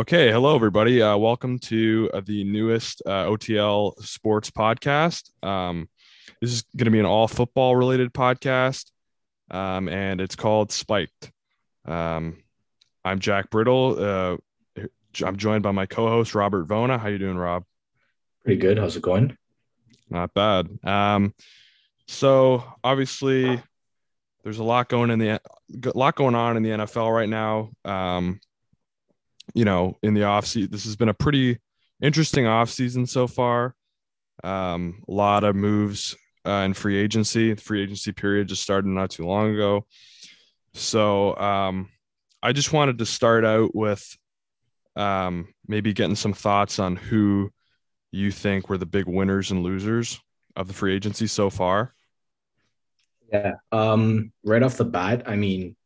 Okay, hello everybody. Uh, welcome to uh, the newest uh, OTL Sports podcast. Um, this is going to be an all football related podcast, um, and it's called Spiked. Um, I'm Jack Brittle. Uh, I'm joined by my co-host Robert Vona. How you doing, Rob? Pretty good. How's it going? Not bad. Um, so obviously, there's a lot going in the a lot going on in the NFL right now. You know, in the off season, this has been a pretty interesting off season so far. Um, a lot of moves uh, in free agency. The free agency period just started not too long ago. So um, I just wanted to start out with um, maybe getting some thoughts on who you think were the big winners and losers of the free agency so far. Yeah. Um, right off the bat, I mean,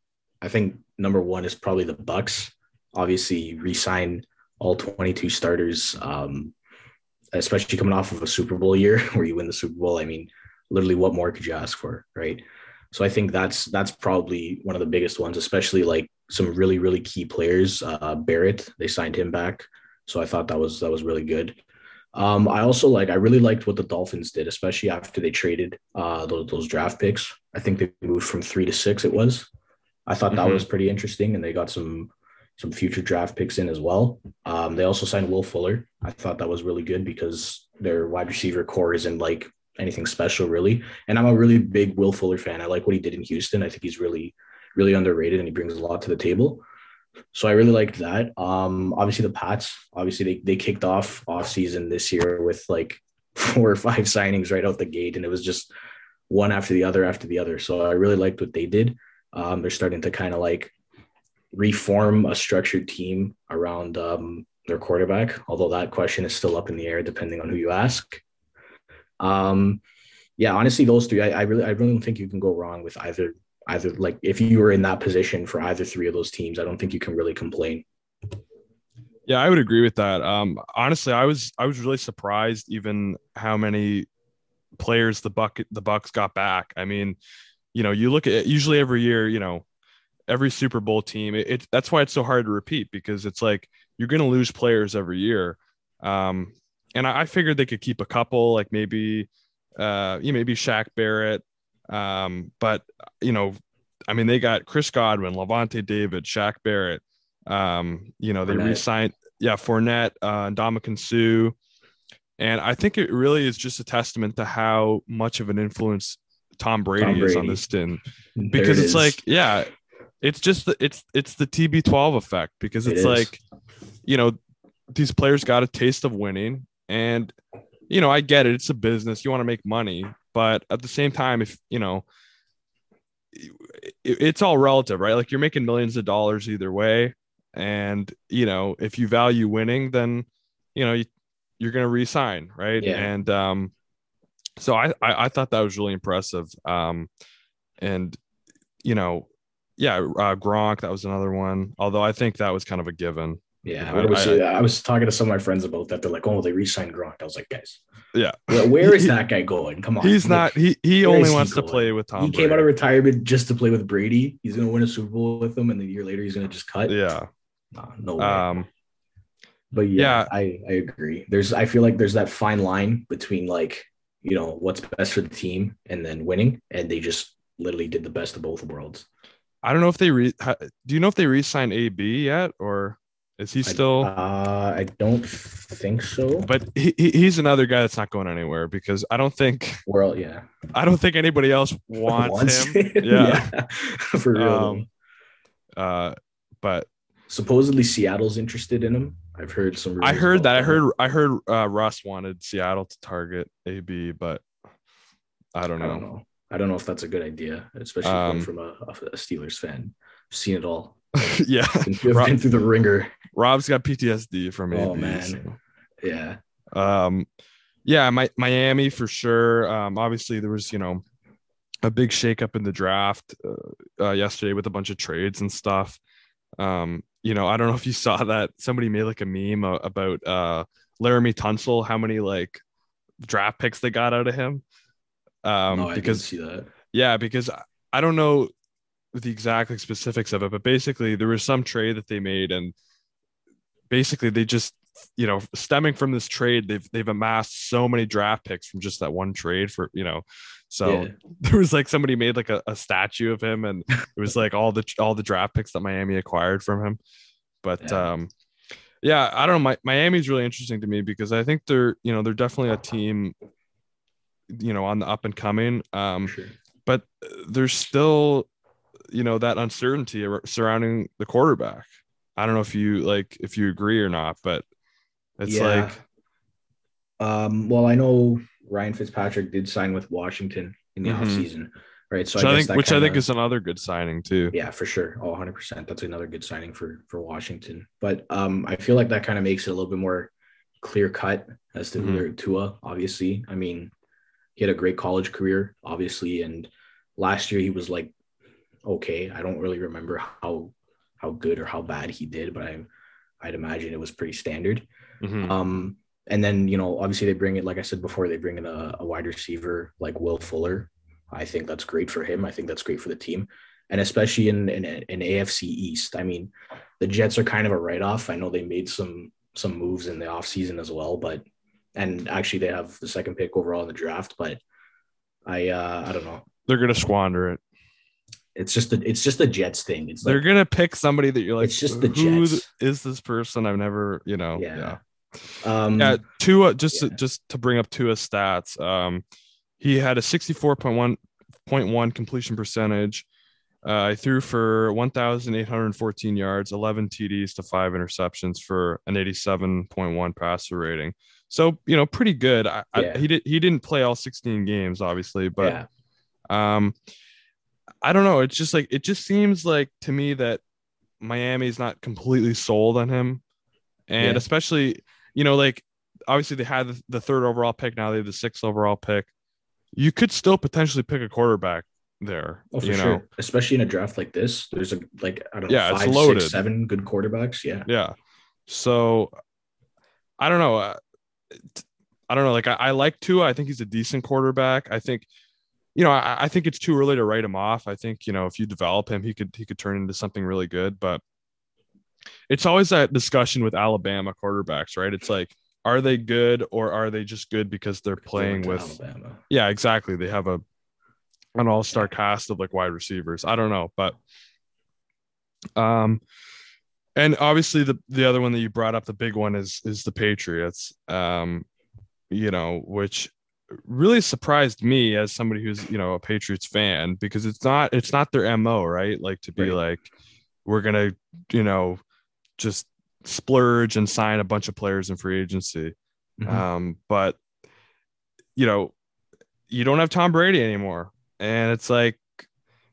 I think number one is probably the Bucks. Obviously, re-sign all 22 starters, um, especially coming off of a Super Bowl year where you win the Super Bowl. I mean, literally, what more could you ask for, right? So I think that's that's probably one of the biggest ones, especially like some really really key players. Uh, Barrett, they signed him back, so I thought that was that was really good. Um, I also like I really liked what the Dolphins did, especially after they traded uh, those, those draft picks. I think they moved from three to six. It was. I thought that mm-hmm. was pretty interesting, and they got some some future draft picks in as well. Um, they also signed Will Fuller. I thought that was really good because their wide receiver core isn't like anything special really. And I'm a really big Will Fuller fan. I like what he did in Houston. I think he's really really underrated and he brings a lot to the table. So I really liked that. Um, obviously the Pats, obviously they, they kicked off off season this year with like four or five signings right out the gate, and it was just one after the other after the other. So I really liked what they did. Um, they're starting to kind of like reform a structured team around um, their quarterback, although that question is still up in the air depending on who you ask. Um, yeah, honestly, those three, I, I really, I really don't think you can go wrong with either either like if you were in that position for either three of those teams, I don't think you can really complain. Yeah, I would agree with that. Um, honestly, I was I was really surprised even how many players the buck the Bucks got back. I mean, you know, you look at usually every year, you know, every Super Bowl team. It, it that's why it's so hard to repeat because it's like you're going to lose players every year. Um, and I, I, figured they could keep a couple, like maybe, uh, you know, maybe Shaq Barrett, um, but you know, I mean, they got Chris Godwin, Lavonte David, Shaq Barrett. Um, you know, they Fournette. re-signed, yeah, Fournette, uh, Ndamukong Suh. And I think it really is just a testament to how much of an influence Tom Brady, Tom Brady. is on this team. Because it it's is. like, yeah, it's just the, it's it's the TB12 effect because it's it like, you know, these players got a taste of winning and you know, I get it. It's a business. You want to make money, but at the same time, if you know, it's all relative, right? Like you're making millions of dollars either way, and you know, if you value winning, then you know you, are going to resign, right? Yeah. And um, so I, I, I thought that was really impressive. Um, and you know, yeah, uh, Gronk that was another one. Although I think that was kind of a given. Yeah, I, was, I, I, was talking to some of my friends about that. They're like, "Oh, they re-signed Gronk." I was like, "Guys, yeah, where is that guy going? Come on, he's not. He he only wants he to play with Tom. He Brady. came out of retirement just to play with Brady. He's gonna win a Super Bowl with them, and a year later he's gonna just cut. Yeah, no, no way. Um, but yeah, yeah, I I agree. There's I feel like there's that fine line between like you know what's best for the team and then winning, and they just literally did the best of both worlds. I don't know if they re. Do you know if they re-signed AB yet or? Is he still? I, uh, I don't think so. But he, he's another guy that's not going anywhere because I don't think. Well, yeah. I don't think anybody else wants, wants him. Yeah. yeah. for real. Um, uh, but supposedly Seattle's interested in him. I've heard some. I heard that. that. I heard. I heard uh, Russ wanted Seattle to target AB, but I don't know. I don't know. I don't know if that's a good idea, especially um, from a, a Steelers fan. I've seen it all. yeah, I've been, Rob, been through the ringer. Rob's got PTSD from me. oh, AB, man. So. Yeah. Um, yeah, my, Miami for sure. Um, obviously there was you know a big shakeup in the draft uh, uh, yesterday with a bunch of trades and stuff. Um, you know, I don't know if you saw that somebody made like a meme about uh Laremy Tunsil, how many like draft picks they got out of him. Um, no, because see that. Yeah, because I don't know the exact like, specifics of it, but basically there was some trade that they made and basically they just you know stemming from this trade they've they've amassed so many draft picks from just that one trade for you know so Yeah. there was like somebody made like a, a statue of him and it was like all the all the draft picks that miami acquired from him but Yeah. um yeah i don't know my, miami's really interesting to me because i think they're you know they're definitely a team you know on the up and coming um sure. but there's still you know that uncertainty surrounding the quarterback i don't know if you like if you agree or not but it's Yeah. like Um, well, I know Ryan Fitzpatrick did sign with Washington in the Mhm. offseason, right? So which I, guess think that which i think is another good signing too yeah, for sure. Oh, 100%. That's another good signing for for Washington. But um, I feel like that kind of makes it a little bit more clear cut as to Mhm. who they're Tua, obviously. I mean, he had a great college career, obviously, and last year he was like okay. I don't really remember how how good or how bad he did, but I I'd imagine it was pretty standard. Mhm. Um, and then you know, obviously they bring it, like I said before, they bring in a, a wide receiver like Will Fuller. I think that's great for him. I think that's great for the team, and especially in in, in AFC East. I mean, the Jets are kind of a write off. I know they made some some moves in the offseason as well, but and actually they have the second pick overall in the draft, but I uh I don't know. they're gonna squander it It's just the it's just the Jets thing. It's they're gonna pick somebody that you're like It's just the who Jets. is this person i've never you know Yeah. yeah um yeah Tua just yeah. just to bring up Tua's stats um he had a 64.1.1 completion percentage uh, I threw for 1,814 yards, 11 TDs to five interceptions for an 87.1 passer rating. So you know, pretty good. I, Yeah. I, he did he didn't play all 16 games, obviously, but yeah. um, I don't know. It's just like it just seems like to me that Miami's not completely sold on him, and Yeah. especially you know like obviously they had the, the third overall pick. Now they have the sixth overall pick. You could still potentially pick a quarterback there. Oh, for you sure. Especially in a draft like this, there's a like I don't know, Yeah, loaded. six, seven good quarterbacks. Yeah, yeah. So I don't know. I don't know. Like I, I like Tua. I think he's a decent quarterback. I think, you know, I, I think it's too early to write him off. I think you know if you develop him, he could he could turn into something really good. But it's always that discussion with Alabama quarterbacks, right? It's like, are they good or are they just good because they're playing with? Alabama. Yeah, exactly. They have a an all star cast of like wide receivers. I don't know, but um, and obviously the the other one that you brought up, the big one is is the Patriots. Um, you know, which really surprised me as somebody who's you know a Patriots fan because it's not it's not their mo, right? Like to be Right. like we're gonna you know just splurge and sign a bunch of players in free agency. Mhm. Um, but you know, you don't have Tom Brady anymore, and it's like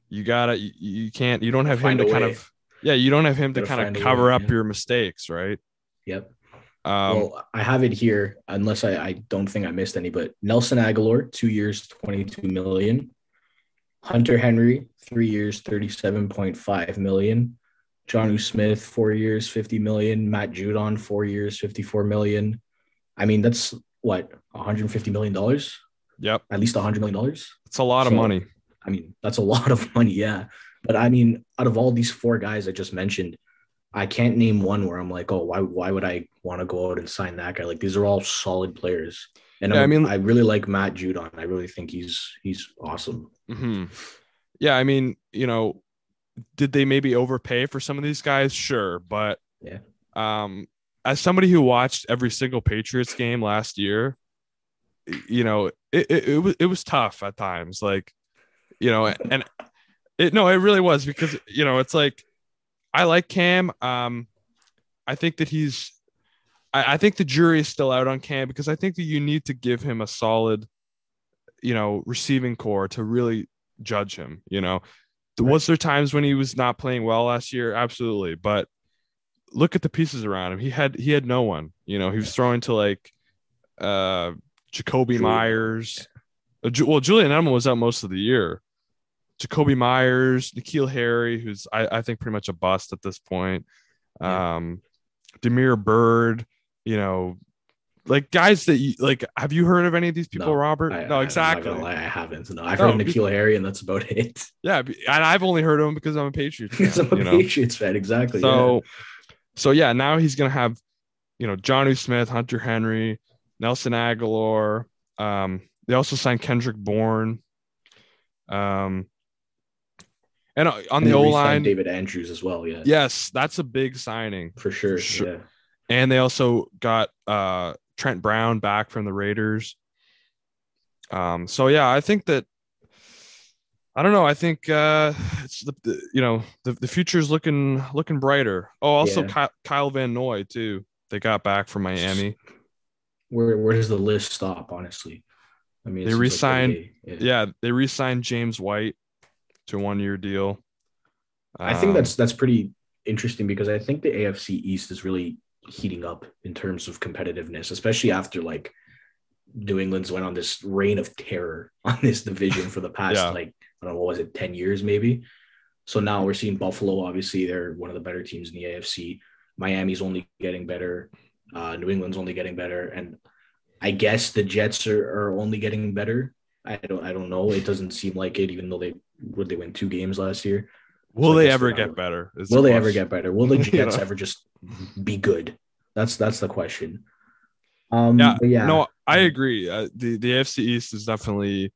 you gotta you, you can't you don't have him to a kind way. of yeah you don't have him to kind of cover way, up yeah. your mistakes, right? Yep. Um, well, I have it here, unless I, I don't think I missed any, but Nelson Agholor, two years, 22 million. Hunter Henry, three years, 37.5 million. Jonnu Smith, four years, 50 million. Matt Judon, four years, 54 million. I mean, that's what, 150 million dollars? yep, At least 100 million dollars? it's a lot of money. I mean, that's a lot of money, yeah. But I mean, out of all these four guys I just mentioned, I can't name one where I'm like, oh, why why would I want to go out and sign that guy? Like these are all solid players. And Yeah, I mean- I really like Matt Judon. I really think he's he's awesome. hmm Yeah, I mean, you know, did they maybe overpay for some of these guys? Sure, but Yeah. um, as somebody who watched every single Patriots game last year, you know, it it, it was it was tough at times. Like, you know, and it no, it really was because you know, it's like I like Cam. Um, I think that he's. I, I think the jury is still out on Cam because I think that you need to give him a solid, you know, receiving core to really judge him. You know, Right. was there times when he was not playing well last year? Absolutely, but look at the pieces around him. He had he had no one. You know, he was throwing to like uh Jakobi Julian. Meyers. Uh, Ju- well, Julian Edelman was out most of the year. Jakobi Meyers, N'Keal Harry, who's I, I think pretty much a bust at this point. Yeah. Um, Damiere Byrd, you know, like guys that you like. Have you heard of any of these people, No, Robert? I, no, I, exactly. Lie, I haven't. No, I've No, heard of N'Keal Harry, and that's about it. Yeah, and I've only heard of him because I'm a Patriots fan. I'm a you know? Patriots fan, exactly. So, so yeah, now he's gonna have, you know, Johnny Smith, Hunter Henry, Nelson Agholor. Um, they also signed Kendrick Bourne. Um, and uh, on And the O line, David Andrews as well. Yeah, yes, that's a big signing. for sure. For sure. Yeah. And they also got uh, Trent Brown back from the Raiders. Um, so yeah, I think that I don't know. I think uh, it's the, the you know the, the future is looking looking brighter. Oh, also Yeah. Kyle, Kyle Van Noy too. They got back from Miami. Where where does the list stop? Honestly, I mean, They seems like re-signed- Yeah, they re-signed James White to one-year deal. I think Um, that's that's pretty interesting because I think the AFC East is really heating up in terms of competitiveness, especially after like New England's went on this reign of terror on this division for the past Yeah. like I don't know what was it ten years maybe. So now we're seeing Buffalo. Obviously, they're one of the better teams in the AFC. Miami's only getting better. Uh, New England's only getting better, and I guess the Jets are, are only getting better. I don't I don't know. It doesn't seem like it, even though they would they win two games last year. will so they ever get better? is the Will they ever get better? Will the Jets ever just be good? That's that's the question. Um, Yeah, yeah, No, I agree. Uh, the the AFC East is definitely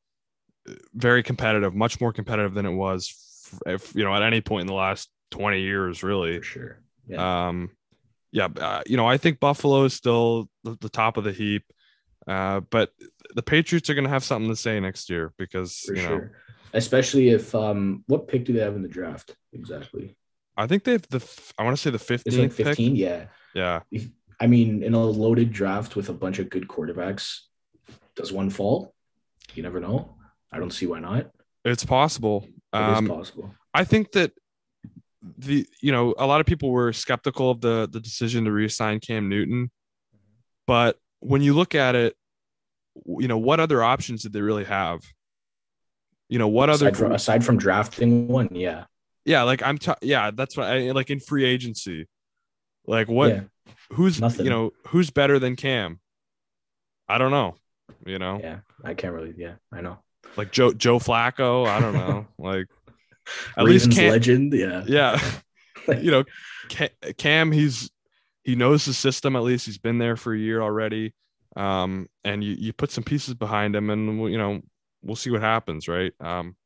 uh, very competitive, much more competitive than it was, if you know, at any point in the last twenty years, really. for sure. Yeah, Um, yeah, uh, you know, I think Buffalo is still the, the top of the heap, uh, but the Patriots are going to have something to say next year because for you know sure. Especially if um, what pick do they have in the draft exactly? I think they have the I want to say the Is it like fifteenth pick. fifteen? Yeah. Yeah, I mean, in a loaded draft with a bunch of good quarterbacks, does one fall? You never know. I don't see why not. It's possible. is Um, possible. I think that the you know a lot of people were skeptical of the the decision to reassign Cam Newton, but when you look at it, you know what other options did they really have? You know what other Aside from, aside from drafting one, yeah, yeah like I'm t- yeah that's what I like in free agency, like what yeah, who's Nothing. you know who's better than Cam? I don't know. You know yeah. I can't really. Yeah, I know. like Joe Joe Flacco. I don't know like at Ravens least Cam. legend. Yeah, Yeah. You know, Cam, he's he knows the system. At least he's been there for a year already. Um, and you you put some pieces behind him, and you know we'll see what happens, right? Um,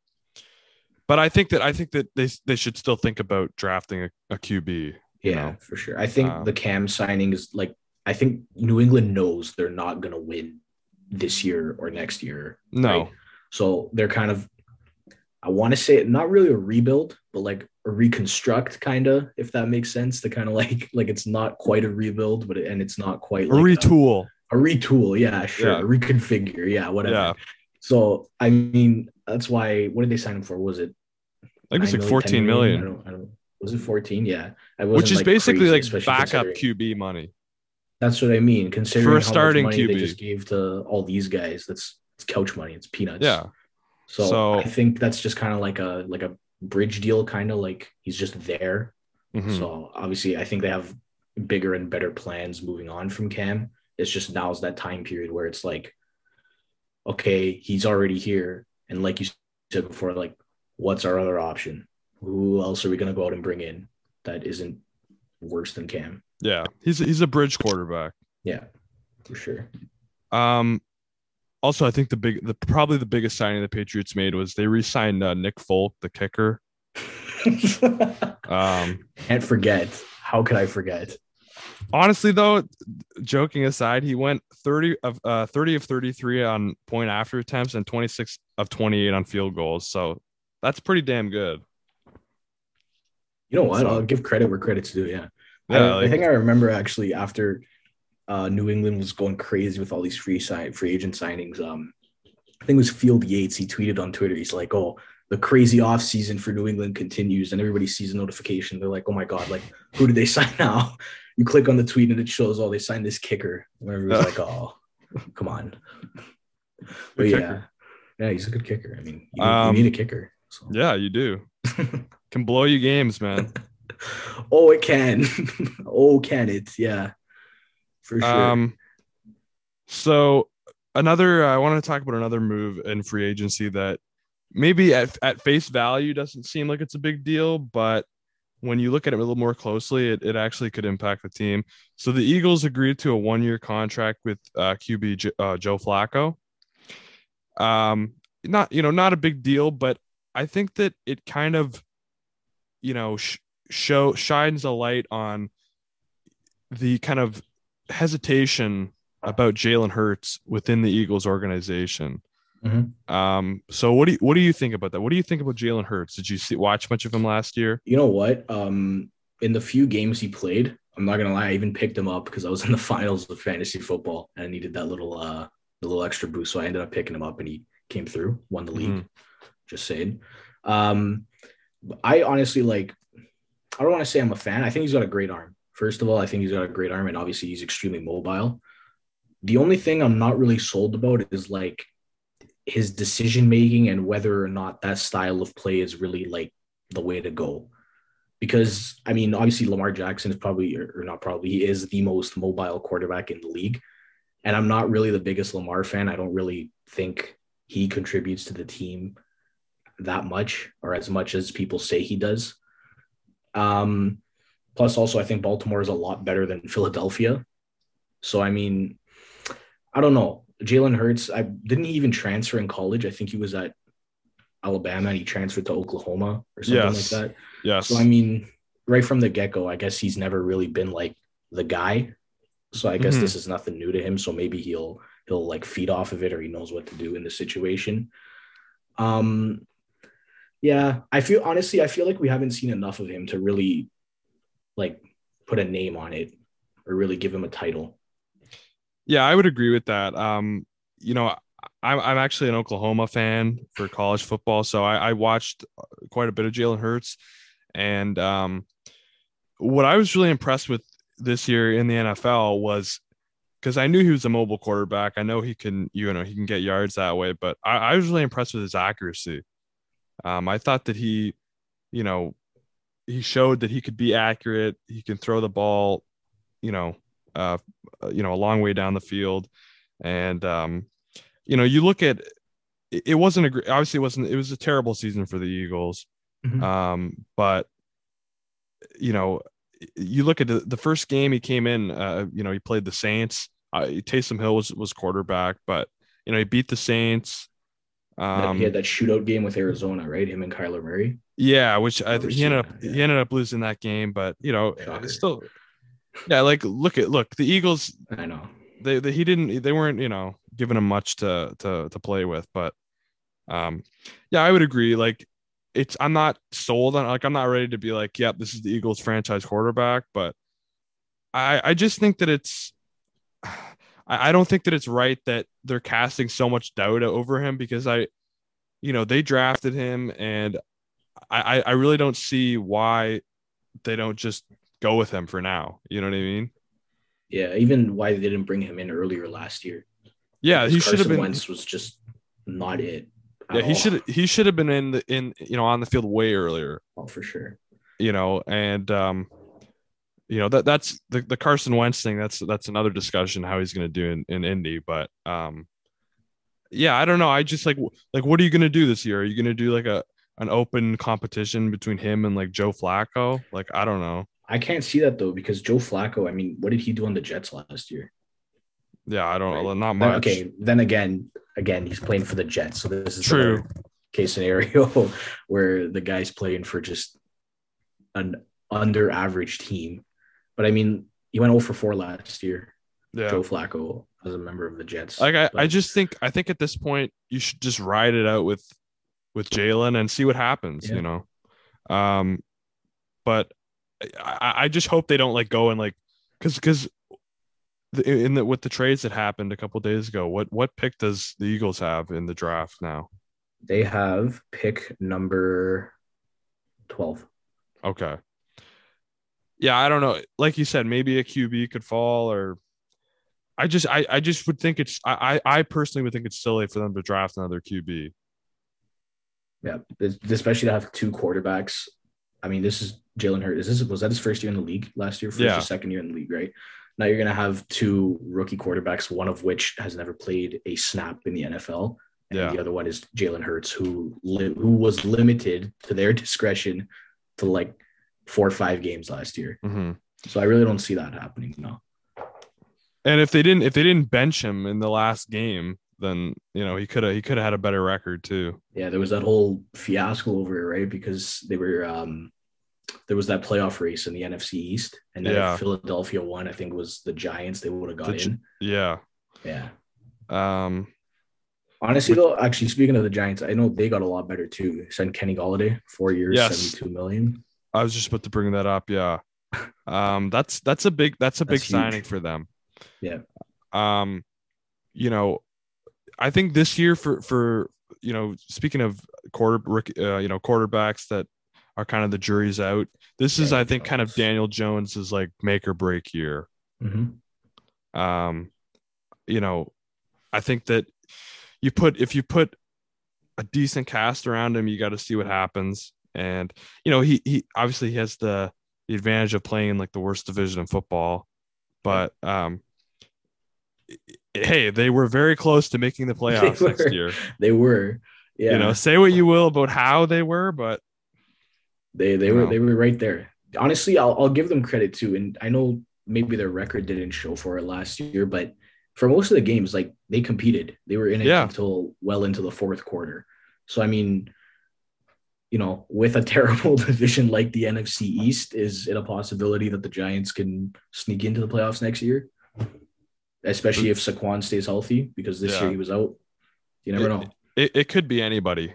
but I think that I think that they they should still think about drafting a, a QB. Yeah, know? for sure. I think Um, the Cam signing is like I think New England knows they're not gonna win this year or next year. No, right? So they're kind of I want to say it not really a rebuild, but like a reconstruct kind of, if that makes sense. To kind of like like it's not quite a rebuild, but it, and it's not quite a like retool. a, retool. Yeah, sure. Yeah. Reconfigure. Yeah, whatever. Yeah, So I mean, that's why. What did they sign him for? Was it I think it's 9 like 14 million? million, I don't, I don't, was it 14? Yeah. I which is like, basically crazy, like backup QB money. That's what I mean. Considering For a how starting much money they just gave to all these guys, that's it's couch money. It's peanuts. Yeah, So, So- I think that's just kind of like a like a bridge deal, kind of like he's just there. Mhm. So obviously, I think they have bigger and better plans moving on from Cam. It's just now's that time period where it's like, okay, he's already here, and like you said before, like, what's our other option? Who else are we gonna go out and bring in that isn't worse than Cam? yeah. He's he's a bridge quarterback. Yeah, for sure. Um, also, I think the big, the probably the biggest signing the Patriots made was they re-signed uh, Nick Folk, the kicker. Um, Can't forget. How could I forget? Honestly, though, joking aside, he went thirty of uh, thirty of thirty-three on point after attempts and twenty-six of twenty-eight on field goals. So that's pretty damn good. You know what? So- I'll give credit where credit's due. Yeah. Yeah, I, I think I remember actually after uh, New England was going crazy with all these free sign free agent signings. Um, I think it was Field Yates. He tweeted on Twitter. He's like, "Oh, the crazy off season for New England continues," and everybody sees a notification. They're like, "Oh my god! Like, who did they sign now?" You click on the tweet and it shows, "Oh, they signed this kicker." And everybody's like, "Oh, come on." But yeah, yeah, he's a good kicker. I mean, you, Um, you need a kicker. So. Yeah, you do. Can blow you games, man. oh, it can. oh, can it? Yeah, for sure. Um, so another, I want to talk about another move in free agency that maybe at, at face value doesn't seem like it's a big deal, but when you look at it a little more closely, it, it actually could impact the team. So the Eagles agreed to a one year contract with uh, QB uh, Joe Flacco. Um, not you know not a big deal, but I think that it kind of you know sh- show shines a light on the kind of hesitation about Jalen Hurts within the Eagles organization. Mm-hmm. Um, so what do you what do you think about that? What do you think about Jalen Hurts? Did you see watch much of him last year? You know what? Um, in the few games he played, I'm not gonna lie, I even picked him up because I was in the finals of fantasy football and I needed that little uh the little extra boost. So I ended up picking him up and he came through, won the league. Mm-hmm. Just saying. Um, I honestly like. I don't want to say I'm a fan. I think he's got a great arm. First of all, I think he's got a great arm, and obviously he's extremely mobile. The only thing I'm not really sold about is like his decision making and whether or not that style of play is really like the way to go. Because I mean, obviously Lamar Jackson is probably or not probably he is the most mobile quarterback in the league. And I'm not really the biggest Lamar fan. I don't really think he contributes to the team that much or as much as people say he does. Um, plus, also, I think Baltimore is a lot better than Philadelphia. So, I mean, I don't know. Jalen Hurts, I didn't he even transfer in college. I think he was at Alabama and he transferred to Oklahoma or something yes. like that. Yes. So I mean, right from the get go, I guess he's never really been like the guy. So I guess mm-hmm. this is nothing new to him. So maybe he'll he'll like feed off of it or he knows what to do in the situation. Um yeah, I feel honestly, I feel like we haven't seen enough of him to really like put a name on it or really give him a title. Yeah, I would agree with that. Um, you know, I'm I'm actually an Oklahoma fan for college football, so I, I watched quite a bit of Jalen Hurts, and um, what I was really impressed with this year in the NFL was because I knew he was a mobile quarterback. I know he can, you know, he can get yards that way, but I, I was really impressed with his accuracy. Um, I thought that he, you know, he showed that he could be accurate. He can throw the ball, you know, uh, you know, a long way down the field. And, um, you know, you look at it wasn't a obviously it wasn't it was a terrible season for the Eagles. Mm-hmm. Um, but you know, you look at the, the first game he came in, uh, you know, he played the Saints. Uh, Taysom Hill was was quarterback, but you know, he beat the Saints. Um, he had that shootout game with Arizona, right? Him and Kyler Murray. Yeah, which I, he ended up yeah. he ended up losing that game, but you know, Shocker. still yeah, like look at look the Eagles. I know they, they he didn't they weren't you know giving him much to to to play with, but um yeah, I would agree. Like it's I'm not sold on like I'm not ready to be like, yep, this is the Eagles franchise quarterback, but I I just think that it's I, I don't think that it's right that they're casting so much doubt over him because I you know they drafted him and I I really don't see why they don't just go with him for now. You know what I mean? Yeah, even why they didn't bring him in earlier last year. Yeah, he should have been. Wentz was just not it. Yeah, he should he should have been in the in you know on the field way earlier. Oh, for sure. You know, and um, you know that that's the the Carson Wentz thing. That's that's another discussion how he's going to do in in Indy, but um, yeah, I don't know. I just like like what are you going to do this year? Are you going to do like a an open competition between him and like Joe Flacco? Like I don't know. I can't see that though because Joe Flacco. I mean, what did he do on the Jets last year? Yeah, I don't know. Not much. Okay, then again, again, he's playing for the Jets, so this is true case scenario where the guy's playing for just an under average team. But I mean, he went 0 for 4 last year. Yeah. Joe Flacco as a member of the Jets. Like I, but, I just think I think at this point you should just ride it out with with Jalen and see what happens, yeah. you know. Um but I, I just hope they don't like go and like because because in the with the trades that happened a couple days ago, what what pick does the Eagles have in the draft now? They have pick number twelve. Okay. Yeah, I don't know. Like you said, maybe a QB could fall, or I just I I just would think it's I I personally would think it's silly for them to draft another QB. Yeah, especially to have two quarterbacks. I mean, this is Jalen Hurts. Is this was that his first year in the league last year? First yeah. second year in the league, right? Now you're gonna have two rookie quarterbacks, one of which has never played a snap in the NFL, and yeah. the other one is Jalen Hurts, who li- who was limited to their discretion to like four or five games last year. Mhm. So I really don't see that happening now. And if they didn't if they didn't bench him in the last game, then you know he could have he could have had a better record too. Yeah, there was that whole fiasco over it, right? Because they were um there was that playoff race in the NFC East, and then Yeah. if Philadelphia won, I think it was the Giants. They would have got The in. Yeah. Yeah. Um. Honestly, though, actually speaking of the Giants, I know they got a lot better too. Send Kenny Golladay four years, Yes. seventy-two million. I was just about to bring that up. Yeah. Um. That's that's a big that's a big huge. signing for them. Yeah. Um. You know, I think this year for for you know speaking of quarter uh, you know quarterbacks that are kind of the jury's out. This is I Daniel think kind of Daniel Jones. Jones's like make or break year. Mm-hmm. um you know i think that you put if you put a decent cast around him you got to see what happens and you know he he obviously he has the the advantage of playing in like the worst division in football but um hey they were very close to making the playoffs were. next year They were, yeah. you know say what you will about how they were but They they were know. they were right there. Honestly, I'll I'll give them credit too. And I know maybe their record didn't show for it last year, but for most of the games, like they competed. They were in it Yeah. until well into the fourth quarter. So I mean, you know, with a terrible division like the NFC East, is it a possibility that the Giants can sneak into the playoffs next year? Especially if Saquon stays healthy, because this Yeah. year he was out. You never It- know. it, it could be anybody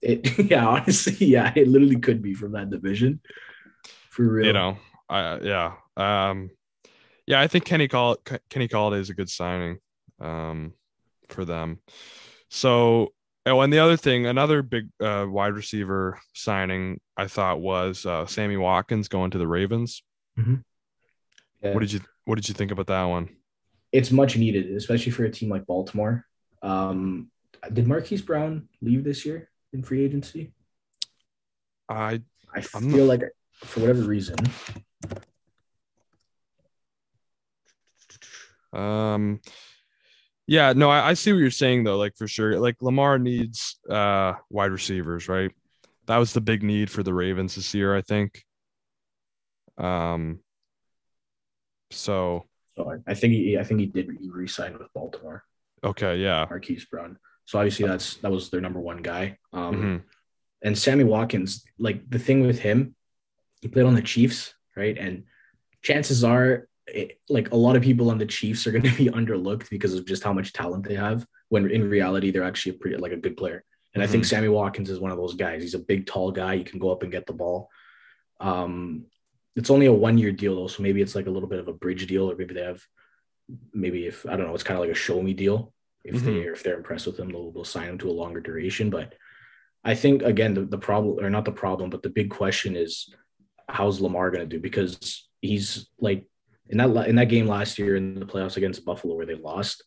It, yeah, honestly, yeah, it literally could be from that division. For real. you know i yeah um yeah i think kenny call kenny Golladay is a good signing um for them so oh and the other thing another big uh wide receiver signing i thought was uh sammy watkins going to the ravens Yeah. what did you what did you think about that one it's much needed, especially for a team like Baltimore. Um, did Marquise Brown leave this year in free agency? i I I'm feel like for whatever reason, um yeah no I, I see what you're saying though like for sure like lamar needs uh wide receivers right that was the big need for the ravens this year i think um so so I, I think he, I think he did he re-signed with Baltimore, okay yeah Marquise Brown. So obviously that's that was their number one guy. Um, Mhm. and Sammy Watkins, like the thing with him, he played on the Chiefs, right? And chances are, it, like a lot of people on the Chiefs are going to be underlooked because of just how much talent they have. When in reality, they're actually a pretty like a good player. And I think Sammy Watkins is one of those guys. He's a big, tall guy. He can go up and get the ball. Um, it's only a one year deal though, so maybe it's like a little bit of a bridge deal, or maybe they have, maybe if I don't know, it's kind of like a show me deal. If mm-hmm. they if they're impressed with him, they'll, they'll sign him to a longer duration. But I think again, the, the problem or not the problem, but the big question is how's Lamar going to do? Because he's like in that in that game last year in the playoffs against Buffalo where they lost.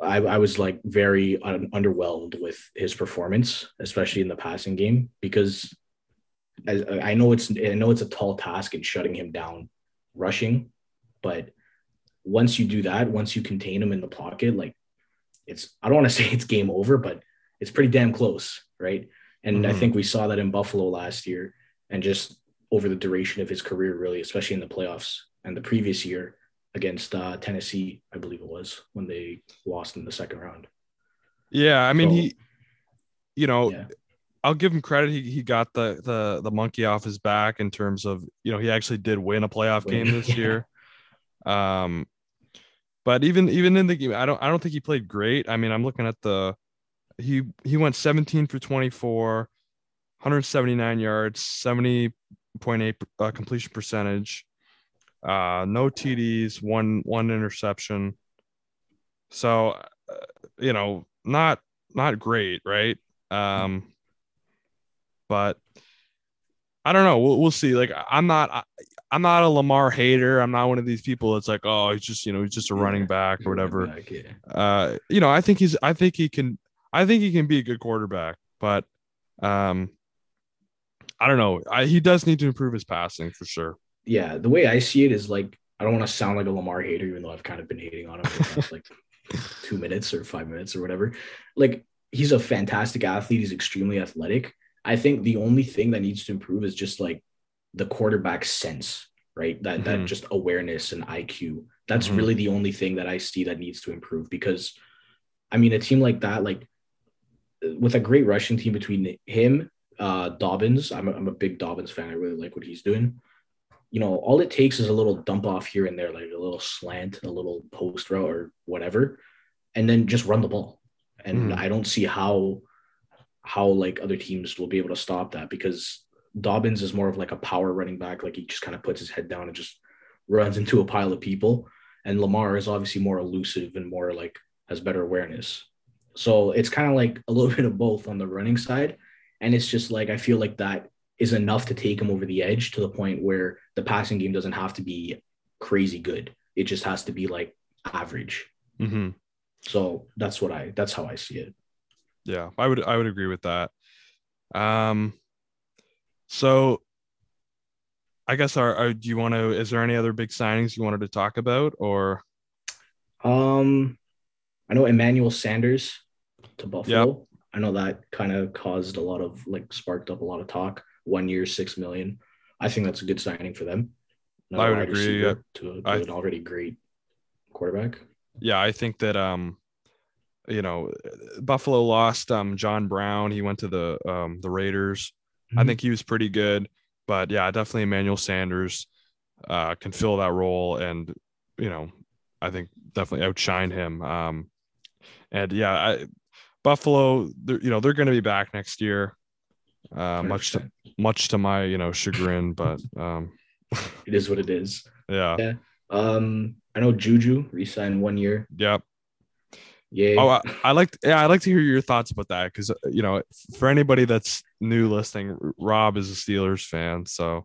I, I was like very un- underwhelmed with his performance, especially in the passing game, because I, I know it's I know it's a tall task in shutting him down, rushing, but once you do that, once you contain him in the pocket, like it's I don't want to say it's game over, but it's pretty damn close, right? And I Mhm. think we saw that in Buffalo last year, and just over the duration of his career, really, especially in the playoffs and the previous year against uh, Tennessee, I believe it was when they lost in the second round. yeah i mean So- he you know Yeah. I'll give him credit. He, he got the, the the monkey off his back in terms of you know he actually did win a playoff game this yeah. year. Um, but even even in the game, I don't I don't think he played great. I mean, I'm looking at the he he went 17 for 24, 179 yards, 70.8 uh, completion percentage, uh, no TDs, one one interception. So, uh, you know, not not great, right? Um, but I don't know. We'll, we'll see. Like, I'm not, I, I'm not a Lamar hater. I'm not one of these people that's like, oh, he's just, you know, he's just a running back or whatever. Back, yeah. Uh, you know, I think he's, I think he can, I think he can be a good quarterback, but, um, I don't know. I, he does need to improve his passing for sure. yeah, the way I see it is like I don't want to sound like a Lamar hater, even though I've kind of been hating on him for the past like two minutes or five minutes or whatever. Like he's a fantastic athlete. He's extremely athletic. I think the only thing that needs to improve is just like the quarterback sense, right? That that Mhm. just awareness and IQ. That's Mhm. really the only thing that I see that needs to improve because I mean a team like that, like with a great rushing team between him, uh Dobbins, I'm a, I'm a big Dobbins fan. I really like what he's doing. You know, all it takes is a little dump off here and there, like a little slant, a little post route or whatever, and then just run the ball. And Mhm. I don't see how how like other teams will be able to stop that because Dobbins is more of like a power running back. Like he just kind of puts his head down and just runs into a pile of people. And Lamar is obviously more elusive and more like has better awareness. So it's kind of like a little bit of both on the running side. And it's just like I feel like that is enough to take him over the edge to the point where the passing game doesn't have to be crazy good. It just has to be like average. hmm So that's what I that's how I see it. Yeah, I would I would agree with that. Um, so I guess our, our do you want to? Is there any other big signings you wanted to talk about, or Um, I know Emmanuel Sanders to Buffalo. I know that kind of caused a lot of like sparked up a lot of talk. One year, six million. I think that's a good signing for them. I would agree, receiver To, to I- an already great quarterback. yeah, I think that um, you know, Buffalo lost um John Brown. He went to the um the Raiders. I Mhm. think he was pretty good, but yeah, definitely Emmanuel Sanders uh can fill that role, and you know, I think definitely outshine him. Um, and yeah, I, Buffalo, they're, you know, they're going to be back next year. Uh, much to much to my you know chagrin, but um, It is what it is. yeah, Yeah. Um, I know Juju re-signed one year. yep. Yay. Oh, I, I like yeah, I like to hear your thoughts about that because you know, for anybody that's new listening, Rob is a Steelers fan, so.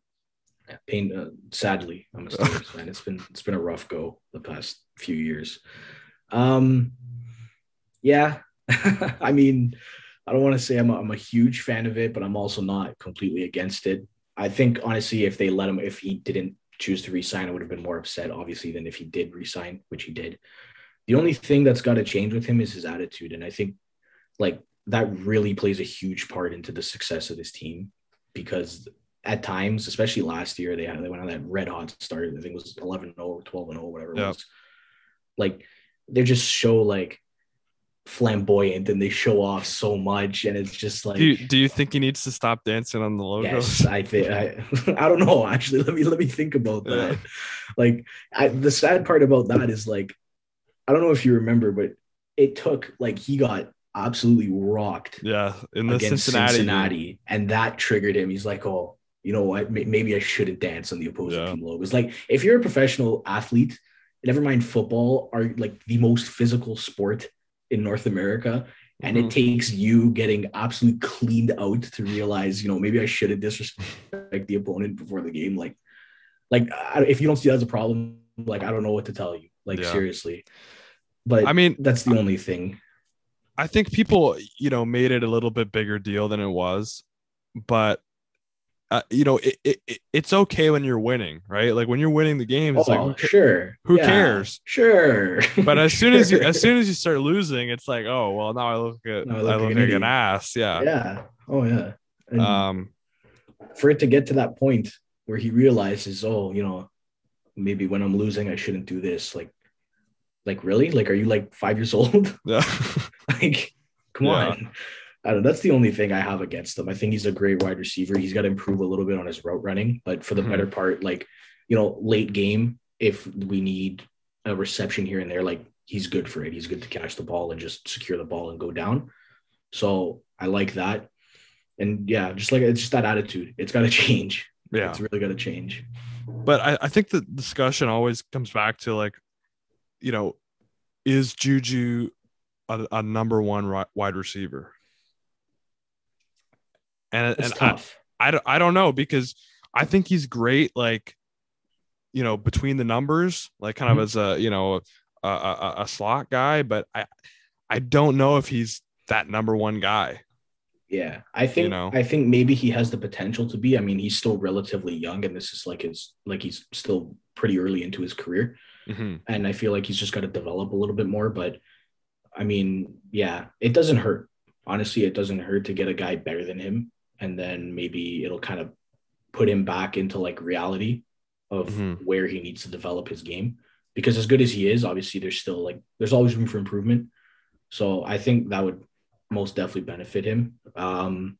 Pain uh, sadly i'm a Steelers fan. It's been it's been a rough go the past few years. Um yeah. I mean i don't want to say I'm a, I'm a huge fan of it but i'm also not completely against it. I think honestly if they let him if he didn't choose to resign i would have been more upset obviously than if he did resign which he did the only thing that's got to change with him is his attitude and i think like that really plays a huge part into the success of this team because at times, especially last year, they had they went on that red hot start. I think it was 11 0 or 12 0, whatever it Yeah. was. Like they just show like flamboyant and they show off so much, and it's just like do you, do you think he needs to stop dancing on the logos? yes, I think I I don't know actually. Let me let me think about that. Yeah. Like I, the sad part about that is like I don't know if you remember, but it took like he got absolutely rocked Yeah, in the against Cincinnati, Cincinnati, and that triggered him. He's like, "Oh, you know what? Maybe I shouldn't dance on the opposing Yeah. team logos." Like, if you're a professional athlete, never mind football, are like the most physical sport in North America, and it mm-hmm. takes you getting absolutely cleaned out to realize, you know, maybe I shouldn't disrespect the opponent before the game. Like, like if you don't see that as a problem, like I don't know what to tell you. Like Yeah. seriously, but I mean, that's the only thing. I think people, you know, made it a little bit bigger deal than it was, but uh, you know, it, it, it- it's okay when you're winning, right? Like when you're winning the game, it's oh, like, sure. who Yeah, cares? Sure. but as soon as you, as soon as you start losing, it's like, oh well, now I look at, I I look look, like an an ass, yeah. yeah. Oh yeah. And Um, for it to get to that point where he realizes, oh, you know, maybe when I'm losing, I shouldn't do this. Like, like really? Like, are you like five years old? yeah, like, come Yeah. on. I don't know. That's the only thing I have against him. I think he's a great wide receiver. He's got to improve a little bit on his route running, but for the Mhm. better part, like, you know, late game, if we need a reception here and there, like he's good for it. He's good to catch the ball and just secure the ball and go down. So I like that. And yeah, just like it's just that attitude. It's got to change. yeah. It's really got to change. But I, I think the discussion always comes back to like, you know, is Juju a, a number one ri- wide receiver? And, It's and tough. I, don't, I don't know because I think he's great, like, you know, between the numbers, like kind Mhm. of as a, you know, a, a, a slot guy, but I, I don't know if he's that number one guy. yeah, I think know? I think maybe he has the potential to be. I mean, he's still relatively young, and this is like his like he's still pretty early into his career. Mhm. and I feel like he's just got to develop a little bit more. But I mean, yeah, it doesn't hurt. Honestly, it doesn't hurt to get a guy better than him, and then maybe it'll kind of put him back into like reality of Mhm. where he needs to develop his game. Because as good as he is, obviously there's still like there's always room for improvement. So I think that would most definitely benefit him. Um,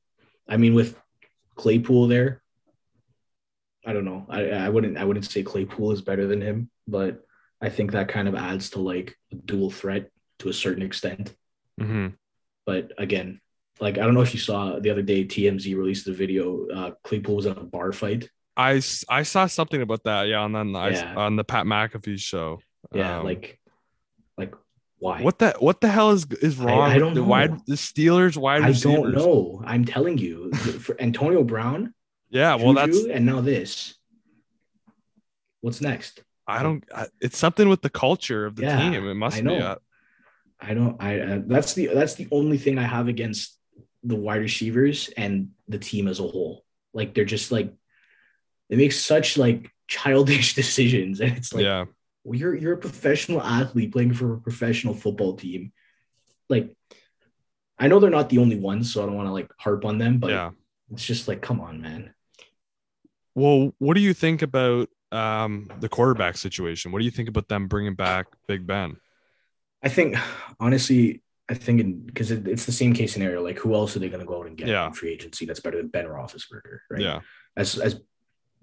I mean, with Claypool there, I don't know. I, I wouldn't I wouldn't say Claypool is better than him, but I think that kind of adds to like a dual threat to a certain extent. hmm But again, like I don't know if you saw the other day, TMZ released the video. Uh, Claypool was at a bar fight. I, I saw something about that. Yeah, on then I Yeah. on the Pat McAfee show. Yeah, Um, like, like why? what the what the hell is is wrong? I with don't the know. wide the Steelers wide I receivers. don't know. I'm telling you, for Antonio Brown, Yeah, well, that's and now this. What's next? I don't. I, it's something with the culture of the Yeah, team. It must I be. know. uh, I don't. I uh, that's the that's the only thing I have against the wide receivers and the team as a whole. Like they're just like they make such like childish decisions, and it's like yeah, well, you're you're a professional athlete playing for a professional football team. Like, I know they're not the only ones, so I don't want to like harp on them, but yeah. it's just like, come on, man. Well, what do you think about um the quarterback situation? What do you think about them bringing back Big Ben? I think honestly, I think because it, it's the same case scenario. Like, who else are they going to go out and get Yeah. in free agency that's better than Ben Roethlisberger? Right? Yeah, As as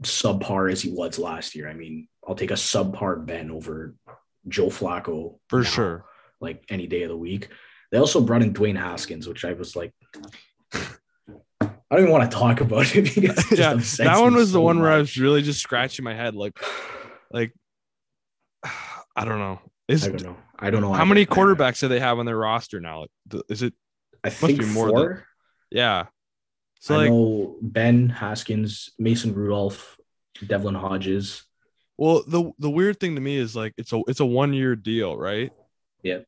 subpar as he was last year. I mean, I'll take a subpar Ben over Joe Flacco for now, sure. Like any day of the week. They also brought in Dwayne Haskins, which I was like. I don't even want to talk about it because yeah, that one was the so one where I was really just scratching my head, like, like I don't know. Is I don't know. I don't know. how many quarterbacks do they have on their roster now? Like, is it? I think more four. than- Yeah. So I like, know Ben Haskins, Mason Rudolph, Devlin Hodges. well, the the weird thing to me is like it's a it's a one year deal, right? Yeah.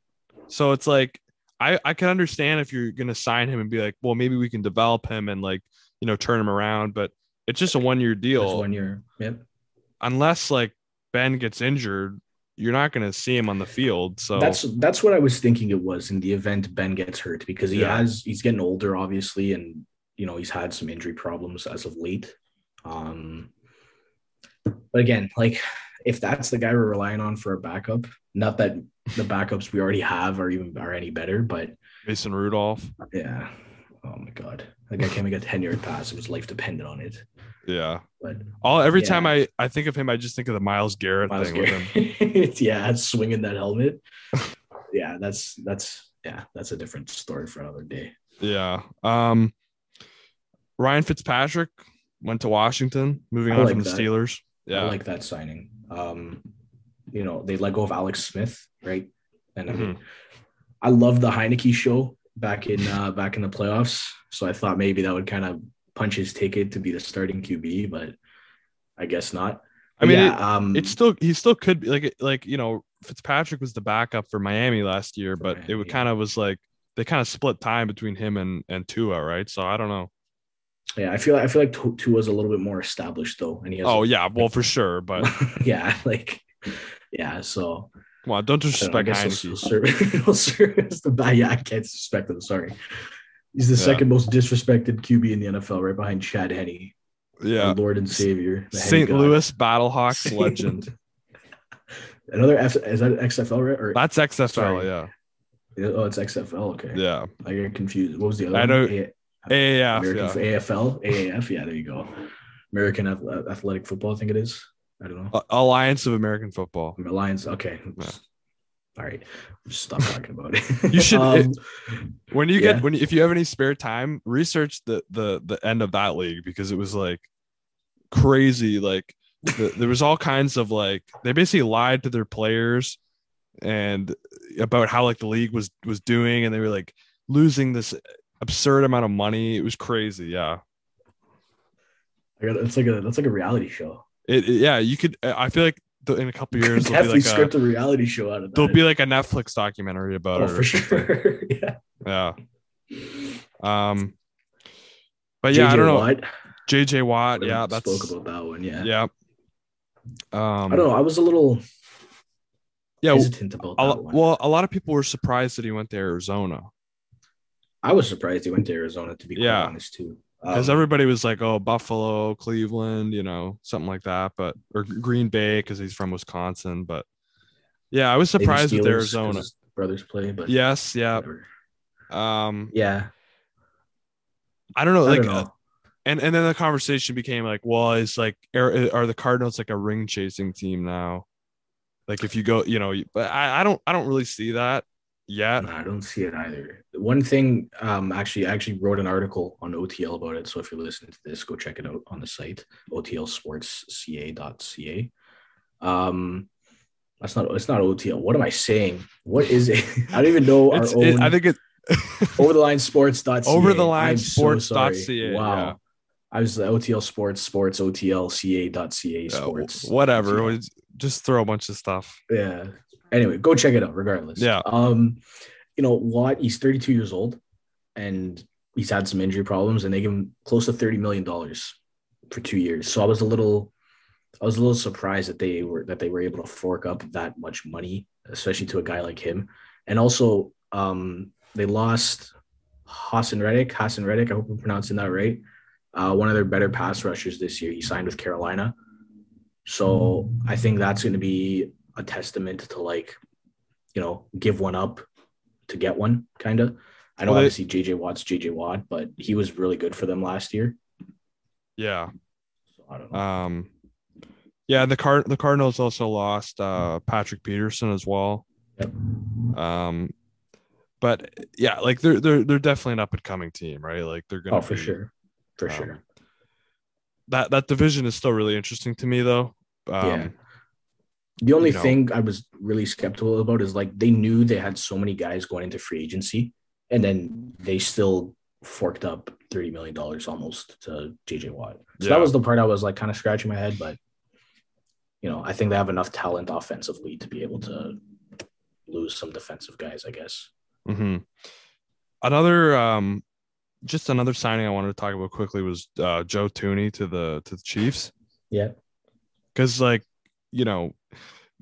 So it's like I I can understand if you're gonna sign him and be like, well, maybe we can develop him and like you know turn him around, but it's just a one year deal. one year. Yep. Unless like Ben gets injured, you're not gonna see him on the field. So That's that's what I was thinking it was in the event Ben gets hurt because he Yeah. has he's getting older obviously and you know he's had some injury problems as of late. Um but again, like if that's the guy we're relying on for a backup, not that the backups we already have are even are any better, but Mason Rudolph. yeah. Oh my god. The guy can't make a 10 yard pass. It was life dependent on it. Yeah. But All every Yeah. time I I think of him, I just think of the Myles Garrett Miles thing with him. Yeah, swinging that helmet. yeah, that's that's yeah, that's a different story for another day. Yeah. Um Ryan Fitzpatrick went to Washington, moving I on like from the that. Steelers. Yeah. I like that signing. Um, you know, they let go of Alex Smith, right? And I mean, I love the Heinicke show back in uh back in the playoffs. So I thought maybe that would kind of punch his ticket to be the starting QB, but I guess not. I mean, yeah, um, It's still he still could be like like you know Fitzpatrick was the backup for Miami last year, but it Miami, would kind of was like they kind of split time between him and and Tua, right? So I don't know. yeah, I feel I feel like Tu- Tua's a little bit more established though, and he has Oh yeah, well for sure, but yeah, like yeah, so come on, don't I I disrespect he'll, Heinicke. he'll serve, he'll serve the. Yeah, I can't disrespect him. Sorry. He's the Yeah. second most disrespected QB in the NFL, right behind Chad Henne, Yeah, Lord and Savior. St. Louis Battlehawks legend. Another F, is that XFL right? Or That's XFL. Sorry. Yeah, oh, it's XFL. Okay, yeah. I get confused. What was the other? I one? know- A- AAF. American Yeah. AFL, AAF. Yeah, there you go. American Athletic Football. I think it is. I don't know. Alliance of American Football. Alliance. Okay. Yeah. All right. Stop talking about it. You should- Um, When you Yeah. get when if you have any spare time, research the the the end of that league because it was like crazy. Like the, there was all kinds of like they basically lied to their players and about how like the league was was doing, and they were like losing this absurd amount of money. It was crazy. Yeah. I got, it's like a that's like a reality show. It, it- yeah, you could. I feel like the, in a couple years Definitely like script a reality show out of that. there'll be like a Netflix documentary about oh, it. for sure. yeah. Yeah. Um. But yeah, I don't know. Watt, JJ Watt. we Yeah, that's spoke about that one. Yeah. yeah. Um. I don't know. I was a little Yeah. hesitant about a that one. well, a lot of people were surprised that he went to Arizona. I was surprised he went to Arizona. To be quite Yeah. honest, too. Because Um, everybody was like, "Oh, Buffalo, Cleveland, you know, something like that," but or Green Bay because he's from Wisconsin. But yeah, I was surprised with Arizona. brothers play, but Yes, yeah. whatever. Um, yeah. I don't know, I like, don't know. uh, and and then the conversation became like, well, is like, are, are the Cardinals like a ring chasing team now? Like, if you go, you know, but I, I don't, I don't really see that yet. No, I don't see it either. One thing, um, actually, I actually wrote an article on OTL about it. So if you're listening to this, go check it out on the site, otlsportsca.ca. Um, that's not, it's not OTL. What am I saying? What is it? I don't even know our own. it, I think it's over the line sports.ca. Over the line I'm so sports.ca, Wow. yeah. I was the OTL sports, sports, OTLCA.ca uh, sports. whatever. Just throw a bunch of stuff. Yeah. Anyway, go check it out regardless. Yeah. Um, you know, Watt, he's 32 years old and he's had some injury problems and they give him close to 30 million dollars for two years. So I was a little I was a little surprised that they were that they were able to fork up that much money, especially to a guy like him. And also um they lost Haason Reddick, Haason Reddick, I hope I'm pronouncing that right. Uh, one of their better pass rushers this year. He signed with Carolina. So I think that's going to be a testament to like, you know, give one up to get one, kind of. I know Well, obviously JJ Watt's JJ Watt, but he was really good for them last year. Yeah. So I don't know. Um, yeah, the card the Cardinals also lost uh Patrick Peterson as well. Yep. Um, but yeah, like they're they're they're definitely an up and coming team, right? Like they're gonna oh, for be- sure, for um, sure. That that division is still really interesting to me though. Um, Yeah. The only you know. thing I was really skeptical about is like they knew they had so many guys going into free agency, and then they still forked up thirty million dollars almost to JJ Watt. So Yeah. that was the part I was like kind of scratching my head, but you know, I think they have enough talent offensively to be able to lose some defensive guys, I guess. mhm. Another um, just another signing I wanted to talk about quickly was uh, Joe Thuney to the to the Chiefs. Yeah. because like you know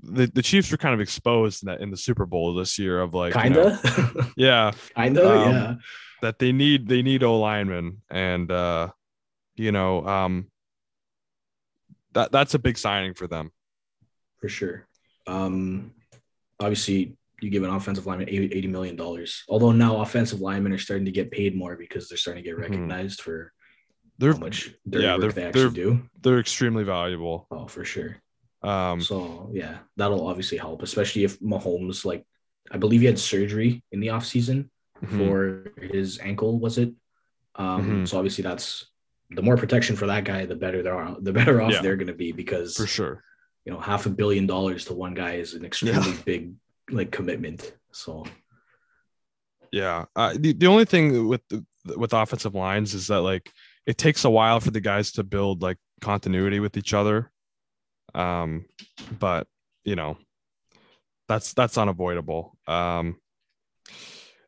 the, the chiefs were kind of exposed in that in the super bowl this year of like you know, Kinda. yeah Kinda, Um, yeah. that they need they need o linemen and uh you know um that that's a big signing for them for sure. Um, obviously, you give an offensive lineman eighty million dollars. Although now offensive linemen are starting to get paid more because they're starting to get Mhm. recognized for they're how much yeah, they're- they actually do. they're extremely valuable Oh, for sure. Um So yeah, that'll obviously help, especially if Mahomes like I believe he had surgery in the offseason mhm. for his ankle, was it? Um, Mhm. so obviously that's the more protection for that guy, the better they're the better off Yeah. they're gonna be because for sure you know half a billion dollars to one guy is an extremely big like commitment. So yeah uh, the, the only thing with the, with offensive lines is that like it takes a while for the guys to build like continuity with each other um but you know that's that's unavoidable um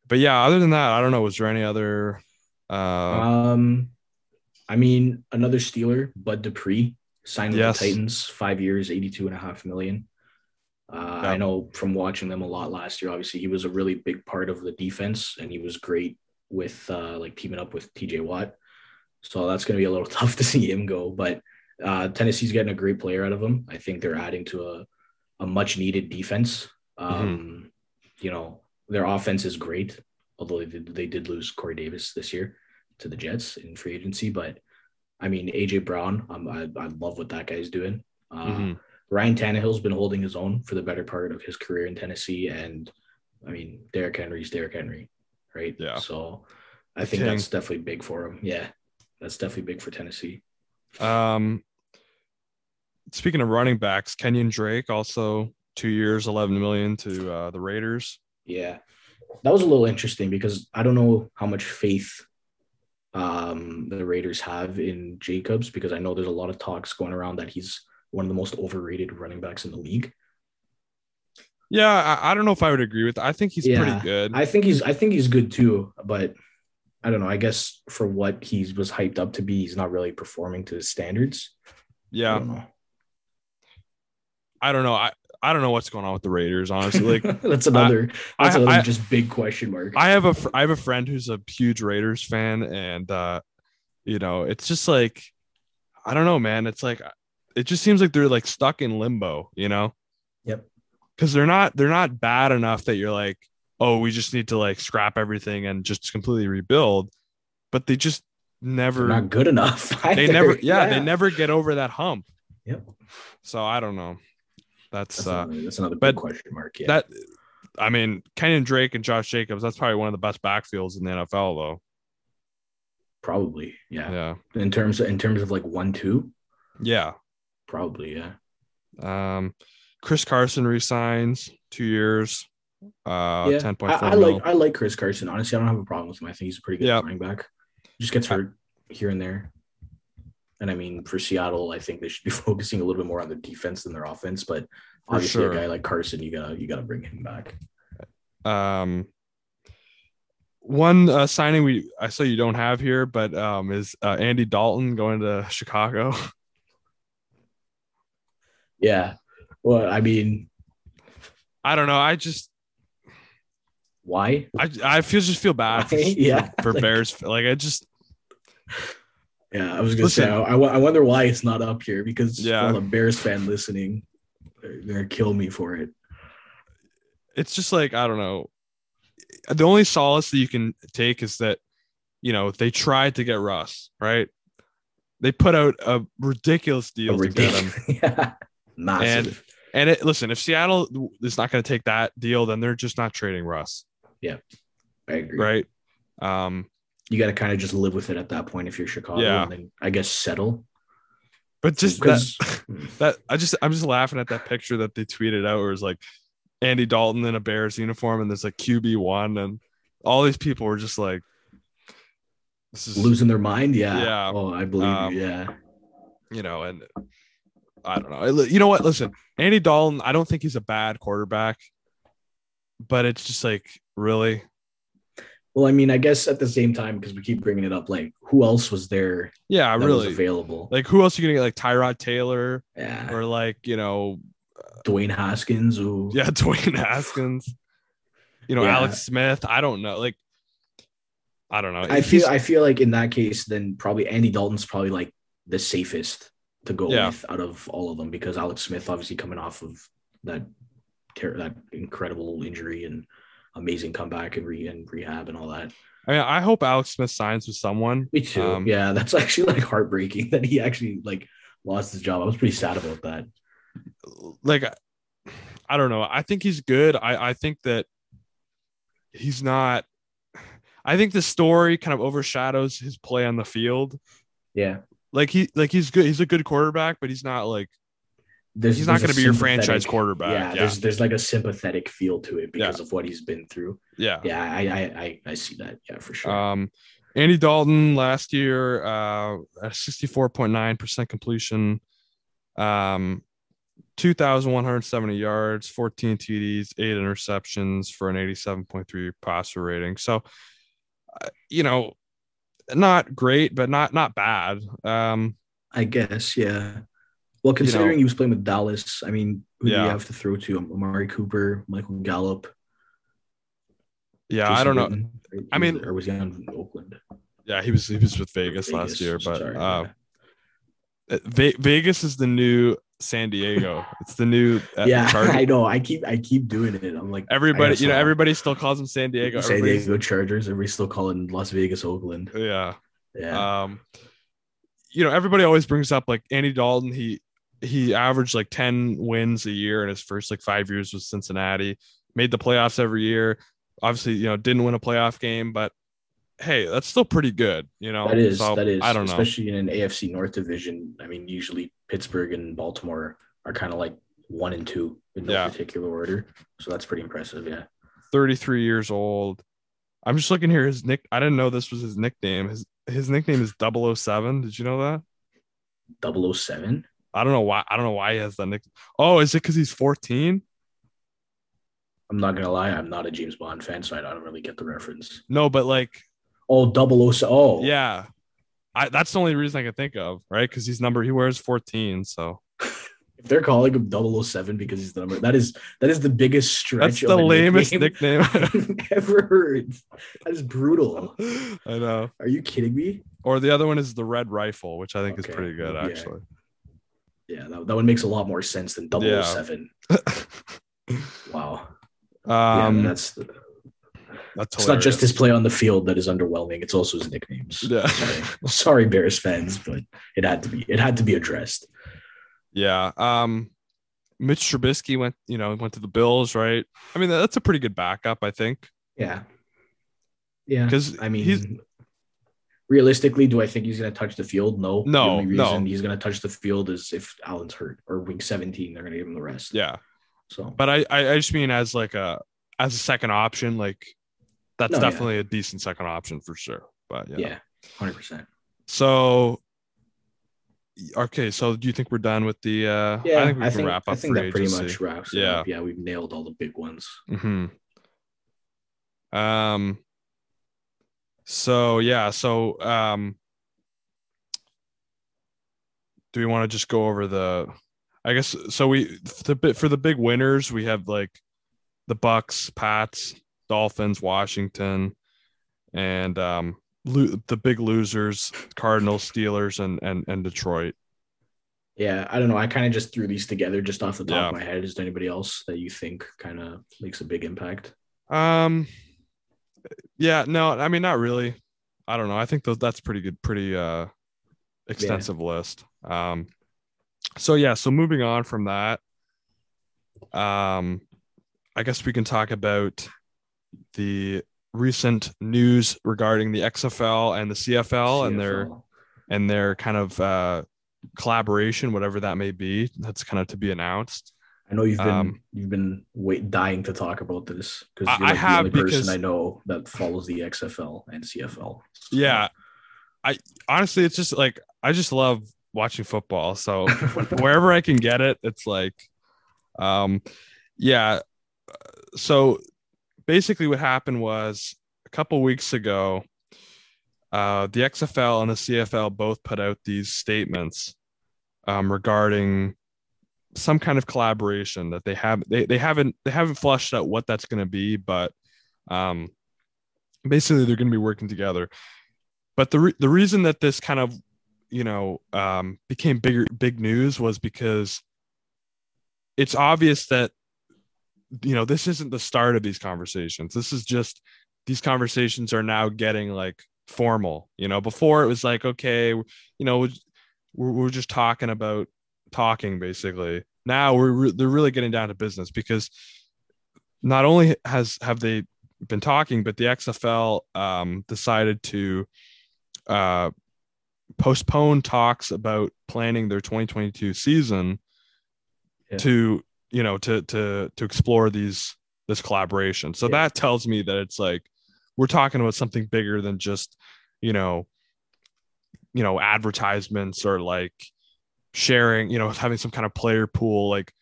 but yeah other than that i don't know was there any other uh Um, I mean, another Steeler, Bud Dupree, signed with Yes. the Titans, five years, 82 and a half million. Uh, Yeah. I know from watching them a lot last year, obviously, he was a really big part of the defense and he was great with uh, like teaming up with TJ Watt. So that's going to be a little tough to see him go. But uh, Tennessee's getting a great player out of him. I think they're adding to a, a much needed defense. Um, You know, their offense is great, although they did, they did lose Corey Davis this year to the Jets in free agency. But I mean, AJ Brown, um, I, I love what that guy's doing. Uh, mhm. Ryan Tannehill's been holding his own for the better part of his career in Tennessee, and I mean, Derrick Henry's Derrick Henry, right? Yeah. So I think King. that's definitely big for him. Yeah, that's definitely big for Tennessee. Um, speaking of running backs, Kenyon Drake also two years, eleven million to uh, the Raiders. Yeah, that was a little interesting because I don't know how much faith um, the Raiders have in Jacobs because I know there's a lot of talks going around that he's one of the most overrated running backs in the league. Yeah, I, I don't know if I would agree with. That. I think he's Yeah, pretty good. I think he's I think he's good too, but I don't know. I guess for what he was hyped up to be, he's not really performing to his standards. I yeah, don't know. I don't know. I I don't know what's going on with the Raiders. Honestly, like that's another that's I- another I- just big question mark. I have a I have a friend who's a huge Raiders fan, and uh, You know, it's just like I don't know, man. It's like it just seems like they're like stuck in limbo, you know? Yep. Because they're not they're not bad enough that you're like, oh, we just need to like scrap everything and just completely rebuild. But they just never They're not good enough. they either. never yeah, they never get over that hump. Yep. So I don't know. That's, That's, uh another, that's another big question mark. Yeah. that I mean, Kenyon Drake and Josh Jacobs, that's probably one of the best backfields in the NFL though. probably. Yeah. Yeah. In terms of, in terms of like one two, Yeah. probably. Yeah. Um Chris Carson resigns two years, uh yeah. ten I, I like I like Chris Carson. Honestly, I don't have a problem with him. I think he's a pretty good Yeah. running back. Just gets hurt here and there. And I mean, for Seattle, I think they should be focusing a little bit more on their defense than their offense. But For obviously, sure. a guy like Carson, you gotta you gotta bring him back. um one uh, signing we I saw you don't have here, but um is uh, Andy Dalton going to Chicago. Yeah. Well, I mean, I don't know. I just why? I I feel just feel bad for, Yeah, for like- Bears. Like I just Yeah, I was gonna Listen. say. I, I wonder why it's not up here because Yeah. all the Bears fan listening, they're gonna kill me for it. it's just like I don't know. The only solace that you can take is that you know they tried to get Russ right. They put out a ridiculous deal to get him, yeah. Massive. and it. Listen, if Seattle is not going to take that deal, then they're just not trading Russ, Yeah, I agree. right? Um, You got to kind of just live with it at that point if you're Chicago. Yeah. And then I guess settle. but just that, that I just I'm just laughing at that picture that they tweeted out where it's like Andy Dalton in a Bears uniform and there's like QB one and all these people were just like this is losing their mind. Yeah. Yeah. Oh, I believe Um, you. Yeah. you know, and I don't know. You know what? Listen, Andy Dalton, I don't think he's a bad quarterback, but it's just like really, Well, I mean, I guess at the same time, because we keep bringing it up, like who else was there yeah, really. available? Like who else are you gonna get? Like Tyrod Taylor yeah. or like you know, uh, Dwayne Haskins. Who, yeah, Dwayne Haskins. You know, Yeah. Alex Smith. I don't know. Like, I don't know. I feel I feel like in that case, then probably Andy Dalton's probably like the safest to go Yeah. with out of all of them because Alex Smith obviously coming off of that ter- that incredible injury and amazing comeback and re and rehab and all that. I mean, I hope Alex Smith signs with someone. Me too. Um, yeah, that's actually like heartbreaking that he actually like lost his job. I was pretty sad about that. Like, I don't know. I think he's good. I I think that he's not. I think the story kind of overshadows his play on the field. Yeah. Like he like he's good. He's a good quarterback, but he's not like There's, he's not going to be your franchise quarterback. Yeah, Yeah, there's there's like a sympathetic feel to it because of what he's been through. yeah. Yeah, I I I, I see that. Yeah, for sure. Um, Andy Dalton last year, uh, at sixty-four point nine percent completion, um, two thousand one hundred seventy yards, fourteen TDs, eight interceptions for an eighty-seven point three passer rating. So, uh, you know, not great, but not not bad. Um, I guess, yeah. Well, considering know- he was playing with Dallas, I mean, who do you have to throw to? Amari Cooper, Michael Gallup. yeah, Jason I don't know. Witten, right? I mean- or was he on Oakland? Yeah, he was he was with Vegas, last year, but sorry, uh. Ve- Vegas is the new San Diego. It's the new uh, yeah, Charger- I know. I keep I keep doing it. I'm like Everybody, you know, everybody still calls him San Diego. San Everybody's- Diego Chargers. Everybody's still calling Las Vegas Oakland. Yeah. Yeah, Um, you know, everybody always brings up like Andy Dalton. He he averaged like 10 wins a year in his first like five years with Cincinnati, made the playoffs every year. Obviously, you know, didn't win a playoff game, but hey, that's still pretty good, you know. that is So, that is. I don't know. especially in an AFC North division. I mean, usually Pittsburgh and Baltimore are kind of like one and two in no Yeah. particular order. So that's pretty impressive. Yeah. 33 years old. I'm just looking here. His nick. I didn't know this was his nickname. His his nickname is 007. Did you know that? 007? I don't know why. I don't know why he has that nick. Oh, is it because he's 14? I'm not gonna lie, I'm not a James Bond fan, so I don't really get the reference. No, but like Oh, 007. Oh, Yeah. I that's the only reason I can think of, right? Because he's number he wears 14. So If they're calling him 007 because he's the number, that is that is the biggest stretch. That's the lamest nickname, nickname. I've ever heard. That is brutal. I know. Are you kidding me? Or the other one is the Red Rifle, which I think Okay. is pretty good actually. Yeah, that, that one makes a lot more sense than 007. Wow. Yeah, um, that's that's it's not just his play on the field that is underwhelming. It's also his nicknames. Yeah. Sorry. Sorry, Bears fans, but it had to be it had to be addressed. Yeah. Um, Mitch Trubisky went, you know, went to the Bills, right? I mean, that's a pretty good backup, I think, Yeah. Yeah. because I mean, he's realistically, do I think he's going to touch the field? No. No, The only no. reason he's going to touch the field is if Allen's hurt or week 17, they're going to give him the rest. yeah. So, But I, I, I just mean as like a as a second option, like that's No, yeah. definitely a decent second option for sure. But yeah. yeah, 100%. So okay, so do you think we're done with the uh Yeah, I think we can wrap up I think that pretty much wraps Yeah. up. Yeah, we've nailed all the big ones. hmm Um. So yeah. So um. Do we want to just go over the? I guess so. We the bit for the big winners we have like the Bucks, Pats, Dolphins, Washington, and um lo- the big losers Cardinals, Steelers, and and and Detroit. Yeah, I don't know. I kind of just threw these together just off the top Yeah. of my head. Is there anybody else that you think kind of makes a big impact? Um, yeah, no, I mean not really. I don't know. I think that's pretty good, pretty uh extensive list. Um, so yeah, so moving on from that, um, I guess we can talk about the recent news regarding the XFL and the CFL and their and their kind of uh collaboration, whatever that may be. That's kind of to be announced. I know you've been um, you've been wait dying to talk about this because you're like have the only because- person I know that follows the XFL and CFL. So- Yeah. I honestly it's just like I just love watching football. So wherever I can get it, it's like um yeah. So basically what happened was a couple weeks ago uh the XFL and the CFL both put out these statements um regarding some kind of collaboration that they have they, they haven't they haven't flushed out what that's going to be but um basically they're going to be working together. But the re- the reason that this kind of you know um, became bigger big news was because it's obvious that you know this isn't the start of these conversations. This is just these conversations are now getting like formal. You know before it was like okay you know we're, we're just talking about talking basically now we're re- they're really getting down to business because not only has have they been talking but the xfl um, decided to uh, postpone talks about planning their 2022 season Yeah. to you know to to to explore these this collaboration so Yeah. that tells me that it's like we're talking about something bigger than just you know you know advertisements or like sharing you know having some kind of player pool like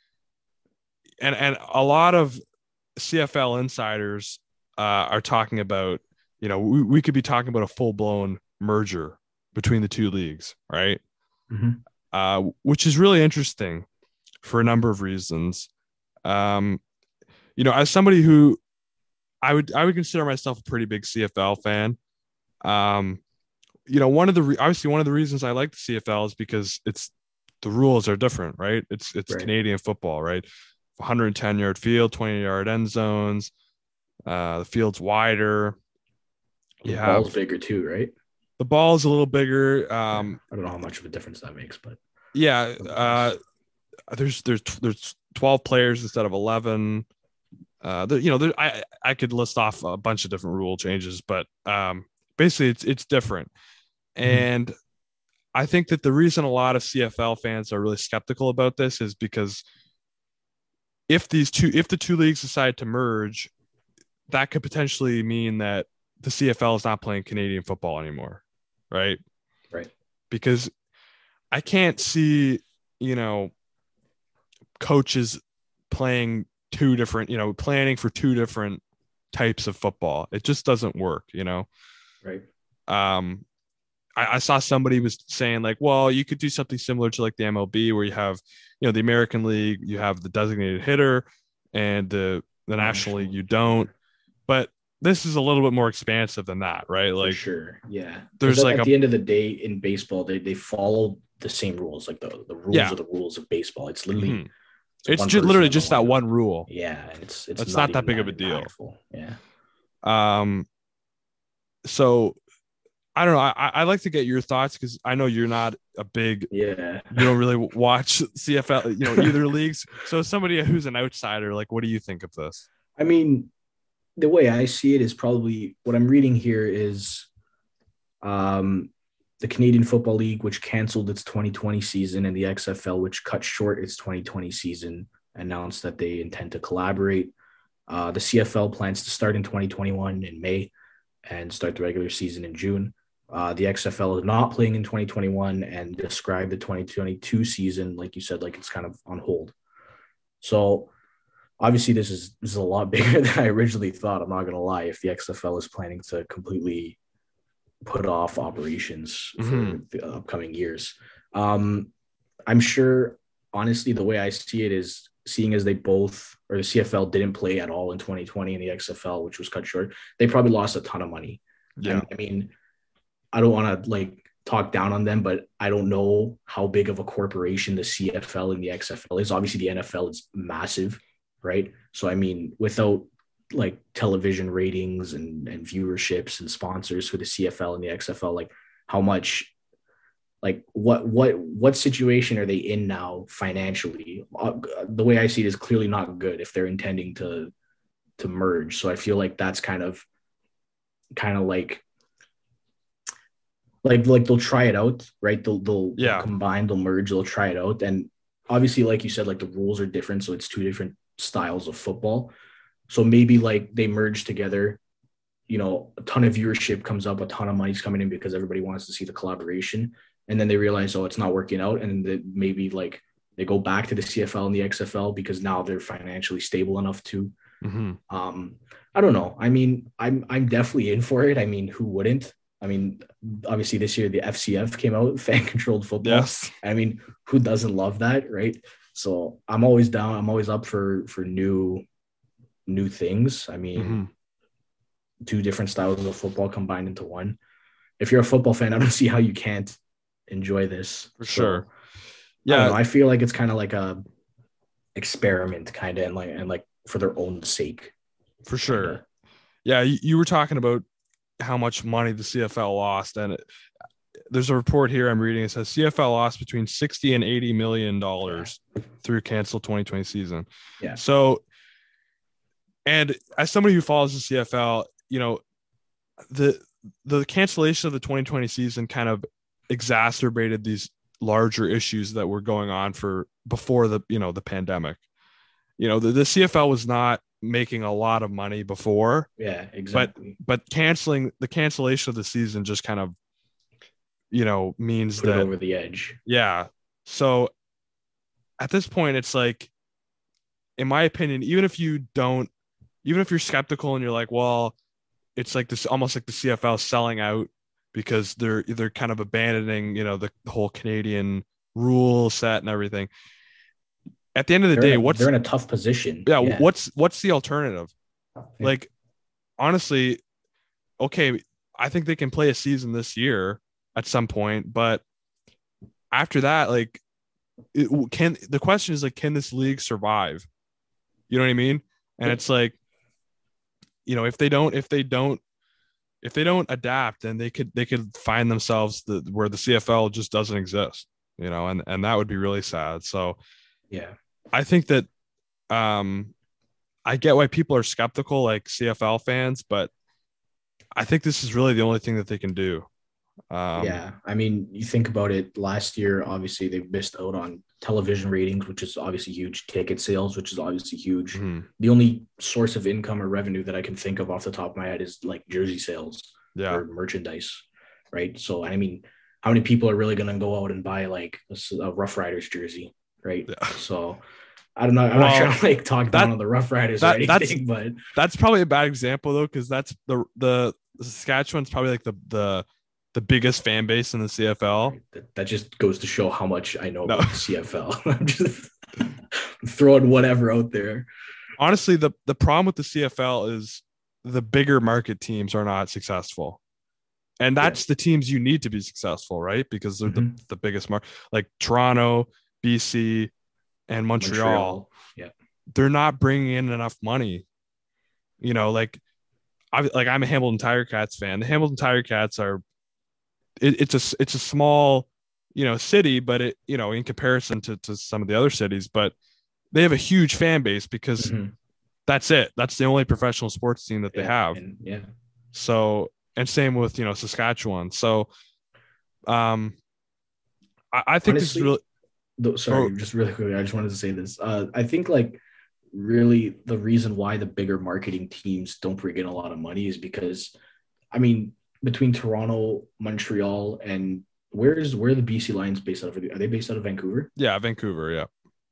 and and a lot of cfl insiders uh, are talking about you know we, we could be talking about a full-blown merger between the two leagues right? Mhm. uh, which is really interesting for a number of reasons. Um, you know as somebody who i would i would consider myself a pretty big cfl fan. Um, you know one of the re- obviously one of the reasons i like the cfl is because it's the rules are different right it's it's Right. canadian football right 110 yard field 20 yard end zones uh, the field's wider The you ball's bigger too, right? the ball's a little bigger um, I don't know how much of a difference that makes, but yeah uh, there's there's there's 12 players instead of 11 uh there, you know there, i i could list off a bunch of different rule changes but um basically it's it's different Mhm. and i think that the reason a lot of cfl fans are really skeptical about this is because if these two if the two leagues decide to merge that could potentially mean that the cfl is not playing canadian football anymore right Right. because i can't see you know coaches playing two different you know planning for two different types of football it just doesn't work you know right. um I, I saw somebody was saying like, well, you could do something similar to like the MLB where you have, you know, the American League, you have the designated hitter, and the the National League you don't. But this is a little bit more expansive than that, right? Like, For sure, yeah. there's like at a- the end of the day in baseball, they they follow the same rules. Like the the rules Yeah. are the rules of baseball. It's literally Mhm. a it's just literally just that one rule. Yeah, it's it's It's not that even big of a deal. impactful. Yeah. Um, so I don't know. I, I- like to get your thoughts because I know you're not a big, Yeah. you don't really watch CFL, you know, either leagues. So somebody who's an outsider, like, what do you think of this? I mean, the way I see it is probably what I'm reading here is um, the Canadian Football League, which canceled its 2020 season, and the XFL, which cut short its 2020 season, announced that they intend to collaborate. Uh, the CFL plans to start in 2021 in May and start the regular season in June. Uh, the XFL is not playing in 2021 and described the 2022 season, like you said, like it's kind of on hold. So obviously this is this is a lot bigger than I originally thought. I'm not gonna lie. If the XFL is planning to completely put off operations for Mhm. the upcoming years, um, I'm sure. Honestly, the way I see it is seeing as they both or the CFL didn't play at all in 2020 and the XFL, which was cut short, they probably lost a ton of money. Yeah. I mean, I don't want to like talk down on them, but I don't know how big of a corporation the CFL and the XFL is. Obviously, the NFL is massive, right? So, I mean, without like television ratings and, and viewerships and sponsors for the CFL and the XFL, like how much, like what what what situation are they in now financially? Uh, the way I see it is clearly not good if they're intending to to merge. So I feel like that's kind of kind of like like like they'll try it out, right? They'll they'll, Yeah. combine, they'll merge, they'll try it out, and obviously, like you said, like the rules are different, so it's two different styles of football. So maybe like they merge together, you know, a ton of viewership comes up, a ton of money's coming in because everybody wants to see the collaboration, and then they realize, oh, it's not working out, and then maybe like they go back to the CFL and the XFL because now they're financially stable enough to Mhm. um, I don't know. I mean, I'm I'm definitely in for it. I mean, who wouldn't? I mean, obviously this year the FCF came out, fan controlled football. Yes. I mean, who doesn't love that, right? So I'm always down. I'm always up for for new new things. I mean, Mhm. two different styles of football combined into one. If you're a football fan, I don't see how you can't enjoy this For So, sure. I, know. Yeah. I feel like it's kind of like a experiment, kind of, and like and like for their own sake. For sure. Yeah, you were talking about how much money the CFL lost, and it, there's a report here I'm reading. It says CFL lost between 60 and 80 million dollars through canceled 2020 season. Yeah. So, and as somebody who follows the CFL, you know, the the cancellation of the 2020 season kind of exacerbated these larger issues that were going on for before the you know the pandemic. You know, the, the CFL was not making a lot of money before, Yeah, exactly. but but canceling the cancellation of the season just kind of you know means Put that over the edge. yeah. So at this point, it's like, in my opinion, even if you don't, even if you're skeptical and you're like, well, it's like this almost like the CFL selling out because they're they're kind of abandoning, you know, the, the whole Canadian rule set and everything. At the end of the They're, day, a, what's they're in a tough position. yeah, what's what's the alternative? Like, honestly, okay, I think they can play a season this year at some point, but after that, like, it, can the question is like, can this league survive? You know what I mean? And it's like, you know, if they don't, if they don't, if they don't adapt, then they could they could find themselves the where the CFL just doesn't exist. You know, and and that would be really sad. So yeah, I think that um I get why people are skeptical like CFL fans, but I think this is really the only thing that they can do. Um yeah. I mean, you think about it. Last year, obviously, they missed out on television ratings, which is obviously huge. Ticket sales, which is obviously huge. mhm, The only source of income or revenue that I can think of off the top of my head is like jersey sales yeah. or merchandise, right? So, I mean, how many people are really going to go out and buy like a Rough Riders jersey, right? Yeah. So, I don't know. I'm Well, not trying to like talk that- down on the Rough Riders that- or that's- anything, but That's probably a bad example though, because that's the the Saskatchewan's probably like the the the biggest fan base in the CFL. That, that just goes to show how much I know No. about the CFL. I'm just throwing whatever out there. Honestly, the the problem with the CFL is the bigger market teams are not successful. And that's the teams you need to be successful, right? Because they're the, mm-hmm. the biggest market, like Toronto, BC, and Montreal. Yeah. they're not bringing in enough money. You know, like I like I'm a Hamilton Tiger Cats fan. The Hamilton Tiger Cats are it, it's a it's a small you know city, but it you know in comparison to to some of the other cities, but they have a huge fan base because Mhm. that's it. That's the only professional sports team that they Yeah, have. and- yeah. So and same with you know Saskatchewan. So um I, I think this is really Though, sorry, Oh. just really quickly, I just wanted to say this. Uh, I think like really the reason why the bigger marketing teams don't bring in a lot of money is because, I mean, between Toronto, Montreal, and where's where are the BC Lions based out of? Are they based out of Vancouver? yeah, Vancouver, yeah.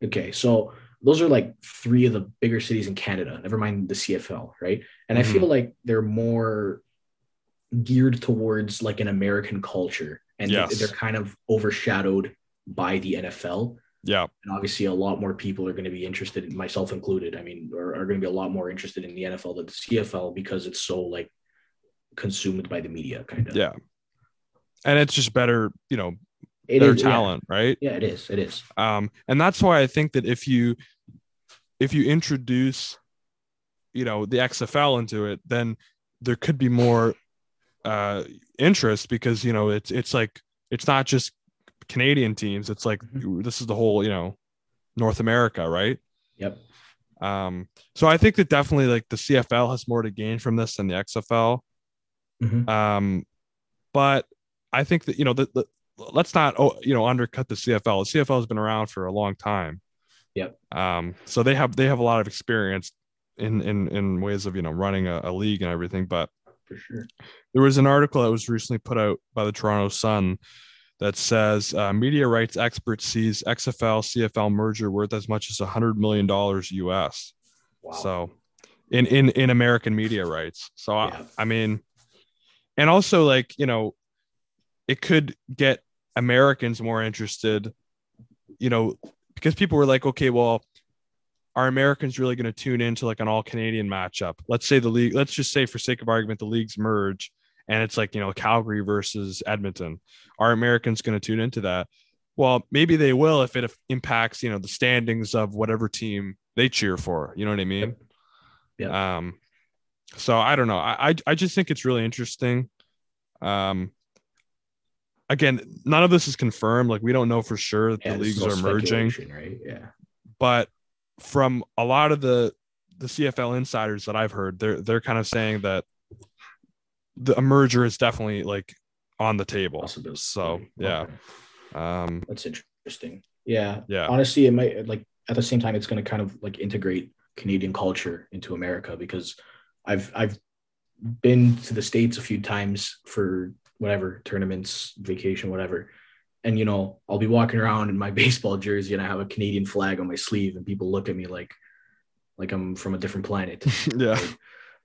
Okay, so those are like three of the bigger cities in Canada. Never mind the CFL, right? And Mhm. I feel like they're more geared towards like an American culture, and Yes. they're kind of overshadowed by the NFL. Yeah. And obviously, a lot more people are going to be interested, myself included. I mean, are, are going to be a lot more interested in the NFL than the CFL because it's so like consumed by the media, kind of. Yeah. And it's just better, you know, It their is- yeah. talent, right? Yeah, it is. It is. Um, and that's why I think that if you if you introduce, you know, the XFL into it, then there could be more uh interest because you know it's it's like it's not just Canadian teams, it's like this is the whole, you know, North America, right? Yep. Um, so I think that definitely like the CFL has more to gain from this than the XFL. Mhm. Um, but I think that you know the, the let's not oh, you know undercut the CFL. The CFL has been around for a long time. Yep. Um, so they have they have a lot of experience in in in ways of you know running a, a league and everything. But For sure. there was an article that was recently put out by the Toronto Sun that says uh, media rights expert sees XFL CFL merger worth as much as a hundred million dollars US. Wow. So in in in American media rights. So Yeah. I, I mean, and also like you know, it could get Americans more interested. You know, because people were like, okay, well, are Americans really going to tune into like an all Canadian matchup? Let's say the league. Let's just say, for sake of argument, the leagues merge, and it's like you know Calgary versus Edmonton. Are Americans going to tune into that? Well, maybe they will if it impacts you know the standings of whatever team they cheer for. You know what I mean? Yep. Um, so I don't know. I, I I just think it's really interesting. Um, again, none of this is confirmed. Like we don't know for sure that Yeah, the leagues are merging, right? Yeah. but from a lot of the the CFL insiders that I've heard, they're they're kind of saying that the a merger is definitely like on the table. So yeah, Okay. um, That's interesting. Yeah. yeah, Honestly, it might like at the same time it's going to kind of like integrate Canadian culture into America because I've I've been to the states a few times for whatever tournaments, vacation, whatever. And you know, I'll be walking around in my baseball jersey and I have a Canadian flag on my sleeve and people look at me like like I'm from a different planet. yeah,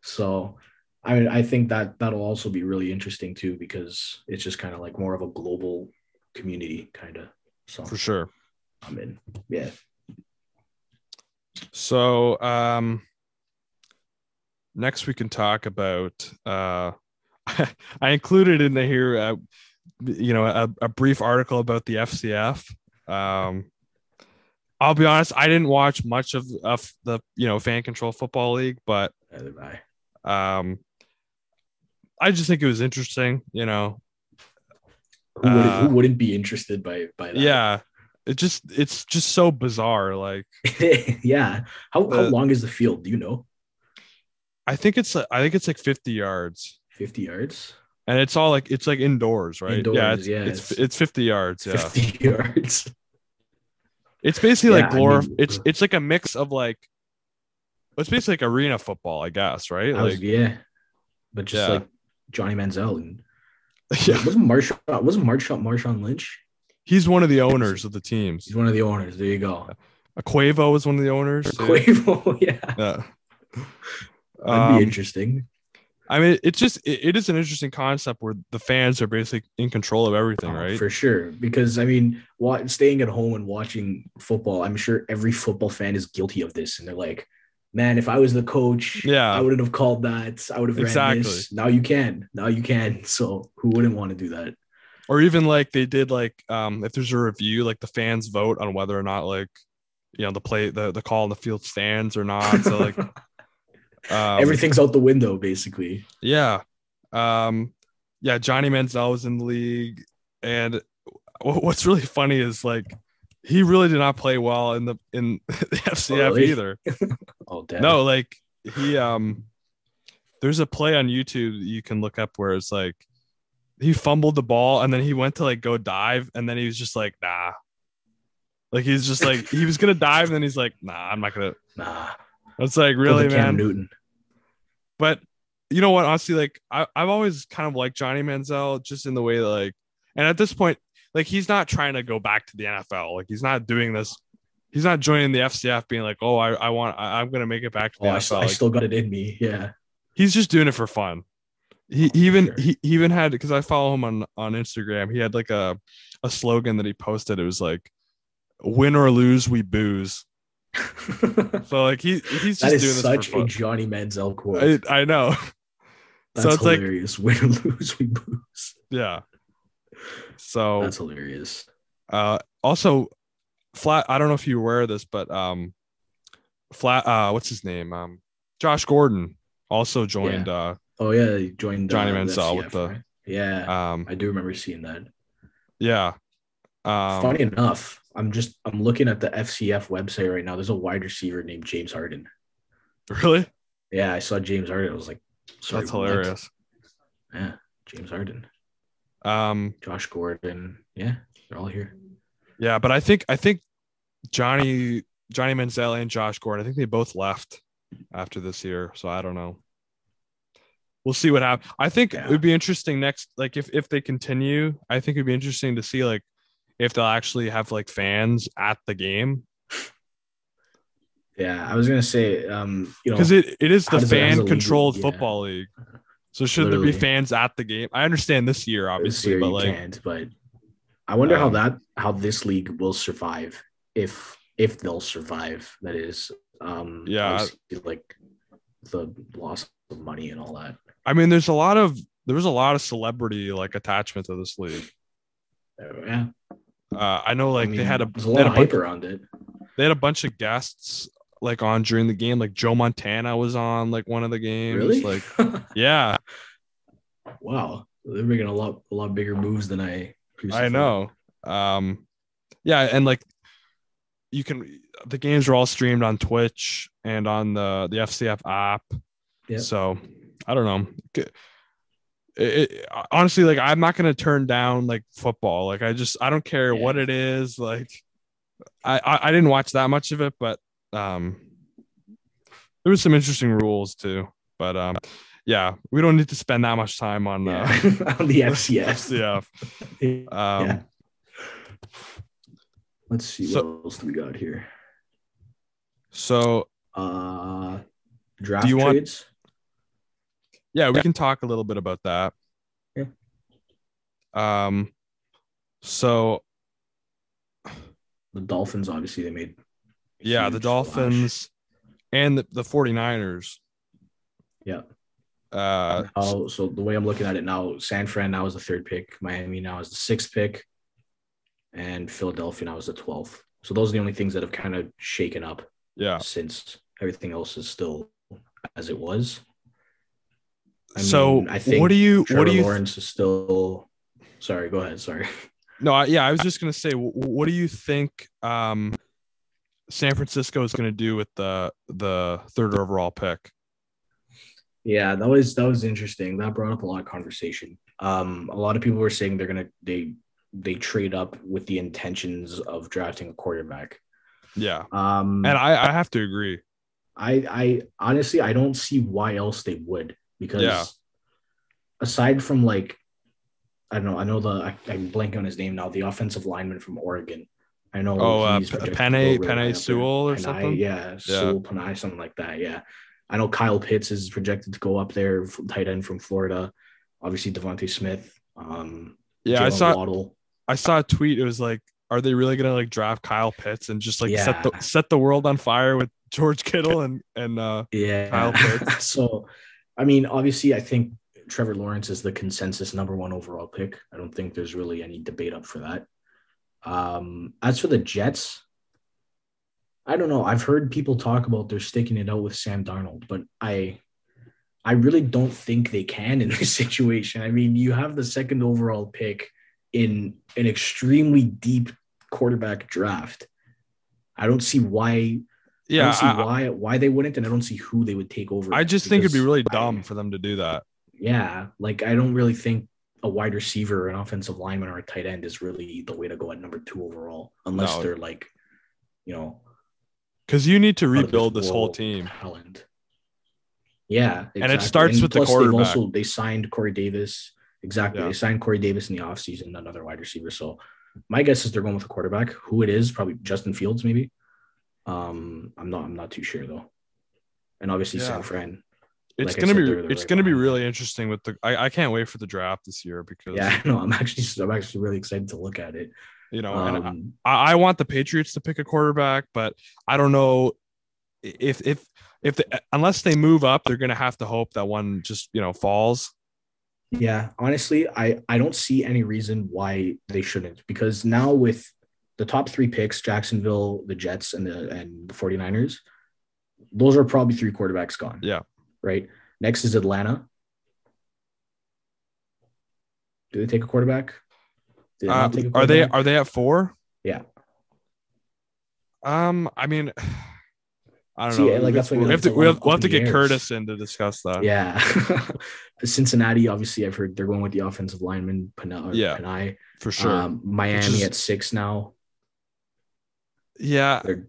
So I mean, I think that that'll also be really interesting too because it's just kind of like more of a global community kind of. So for sure. I'm in. Yeah. So um next we can talk about uh I included in the here uh, you know a, a brief article about the FCF. Um I'll be honest, I didn't watch much of, of the you know fan control football league, but um I just think it was interesting, you know. Who, would, Uh, who wouldn't be interested by by that? Yeah. It just it's just so bizarre like yeah. How how long is the field? Do you know? I think it's I think it's like 50 yards. 50 yards. and it's all like it's like indoors, right? yeah, it's, yeah, it's it's- it's 50 yards. Yeah, 50 yards. it's basically Yeah, like I mean- it's it's like a mix of like it's basically like arena football, I guess, right? I was- Like yeah. But just Yeah. like Johnny Manziel and yeah, wasn't Marshawn wasn't Marshawn Marshawn Lynch? he's one of the owners of the teams. He's one of the owners. There you go. Quavo was one of the owners. too. Quavo, yeah. Yeah. That'd Um, be interesting. I mean, it's just it, it is an interesting concept where the fans are basically in control of everything, Oh, right? For sure. Because I mean, staying at home and watching football, I'm sure every football fan is guilty of this. And they're like, man, if I was the coach, Yeah. I wouldn't have called that. I would have ran Exactly. this. Now you can. Now you can. So who wouldn't want to do that? or even like they did like um if there's a review like the fans vote on whether or not like you know the play the, the call in the field stands or not so like um, Everything's out the window, basically. yeah um yeah johnny manziel was in the league and wh- what's really funny is like he really did not play well in the in the fcf really? either Oh, damn. no like he um there's a play on youtube that you can look up where it's like he fumbled the ball and then he went to like go dive and then he was just like nah like he's just like he was gonna dive and then he's like nah i'm not gonna Nah. it's like really man Newton. but you know what honestly like I, i've always kind of liked johnny manziel just in the way that like and at this point like he's not trying to go back to the nfl like he's not doing this he's not joining the fcf being like oh i, I want I, i'm gonna make it back to the Oh, I, nfl I Like, still got it in me. Yeah. he's just doing it for fun. He, oh, he even Sure. he, he even had because I follow him on on Instagram. He had like a a slogan that he posted. It was like, "Win or lose, we booze." So like he he's just that doing such for a. Johnny Manziel quote. I, I know. That's so it's like hilarious. Win or lose, we booze. yeah. So That's hilarious. uh also flat. I don't know if you're aware of this, but um, flat. Uh, what's his name? Um, Josh Gordon also joined. uh Oh yeah, he joined Johnny uh, Manziel with the- right? Yeah, Um, I do remember seeing that. yeah. Um, Funny enough, I'm just I'm looking at the FCF website right now. There's a wide receiver named James Harden. really? Yeah, I saw James Harden. I was like, That's what? hilarious. Yeah, James Harden, Um, Josh Gordon. Yeah, they're all here. Yeah, but I think I think Johnny Johnny Manziel and Josh Gordon, I think they both left after this year. So I don't know. We'll see what happens. I think Yeah. it would be interesting next, like if if they continue, I think it'd be interesting to see like if they'll actually have like fans at the game Yeah, I was gonna say, um, you know, because it, it is the does it- how's it fan controlled Yeah. football league. So should there be fans at the game? I understand this year, this obviously, year but like can't. But I wonder how Um, that how this league will survive if if they'll survive. That is, um, Yeah. like the loss of money and all that. I mean, there's a lot of there was a lot of celebrity like attachment to this league. Uh, yeah, Uh, I know like I they had a a they lot had of hype around it. they had a bunch of guests like on during the game. Like Joe Montana was on like one of the games. Really? Like yeah, wow, they're making a lot a lot bigger moves than I. I know. Um, yeah, and like you can the games are all streamed on Twitch and on the the FCF app. Yeah. So I don't know. It- it- honestly, like I'm not gonna turn down like football. Like I just I don't care Yeah. what it is. Like I, I I didn't watch that much of it, but um there was some interesting rules too. But um yeah, we don't need to spend that much time on Yeah. uh on the FCS. FCF. Um yeah. Let's see so- what else do we got here. so Uh, draft you want- trades. yeah, we can talk a little bit about that. Yeah. Um so The Dolphins, obviously, they made. Yeah, the. Dolphins and the, the 49ers. Yeah. Uh Oh, so the way I'm looking at it now, San Fran now is the third pick, Miami now is the sixth pick, and Philadelphia now is the twelfth. So those are the only things that have kind of shaken up yeah. since everything else is still as it was. I so mean, I think what do you Trevor what do you Lawrence is still. Sorry, go ahead. Sorry. No, I, yeah, I was just gonna say, wh- what do you think um, San Francisco is gonna do with the the third overall pick? Yeah, that was that was interesting. That brought up a lot of conversation. Um, a lot of people were saying they're gonna they they trade up with the intentions of drafting a quarterback. Yeah, Um, and I, I have to agree. I I honestly I don't see why else they would because Yeah. aside from like I don't know I know the I, I'm blanking on his name now the offensive lineman from Oregon I know Oh, uh, he's P- projected to Penei- go really Penei high up there. Sewell or something? yeah Sewell Penei something like that yeah I know Kyle Pitts is projected to go up there, tight end from Florida. Obviously, DeVonta Smith. Um, Yeah, I saw Waddle. I saw a tweet. It was like, are they really gonna like draft Kyle Pitts and just like set the set the world on fire with George Kittle and and uh Yeah. Kyle Pitts. so, I mean, obviously, I think Trevor Lawrence is the consensus number one overall pick. I don't think there's really any debate up for that. Um, as for the Jets, I don't know. I've heard people talk about they're sticking it out with Sam Darnold, but I, I really don't think they can in this situation. I mean, you have the second overall pick in an extremely deep quarterback draft. I don't see why yeah, I don't see I, why why they wouldn't, and I don't see who they would take over. I just think it'd be really I- dumb for them to do that. yeah, like I don't really think a wide receiver, an offensive lineman, or a tight end is really the way to go at number two overall, unless No. they're like, you know, Because you need to rebuild this whole team. Talent. Yeah, And it exactly. starts with the quarterback. Also, they signed Corey Davis. Exactly, Yeah. they signed Corey Davis in the offseason, another wide receiver. So my guess is they're going with a quarterback. Who it is, probably Justin Fields, maybe. Um, I'm not. I'm not too sure though. And obviously Yeah. San Fran. It's Like gonna said, be it's right gonna be really interesting with the. I, I can't wait for the draft this year because Yeah, no, I'm actually I'm actually really excited to look at it. you know and I- Um, I, I want the Patriots to pick a quarterback, but I don't know if if if the, unless they move up, they're gonna have to hope that one just you know falls. yeah, honestly, I I don't see any reason why they shouldn't because now with the top three picks, Jacksonville, the Jets, and the and the 49ers, those are probably three quarterbacks gone. Yeah. Right. Next is Atlanta. Do they take a quarterback? They Uh, take a are they are they at four? Yeah. Um, I mean, I don't See, know. like, that's I we have to we have, we'll have to get airs. Curtis in to discuss that. Yeah. Cincinnati, obviously, I've heard they're going with the offensive lineman, Penei. Yeah. Penei. for sure. Um, Miami is- at six now. yeah, They're,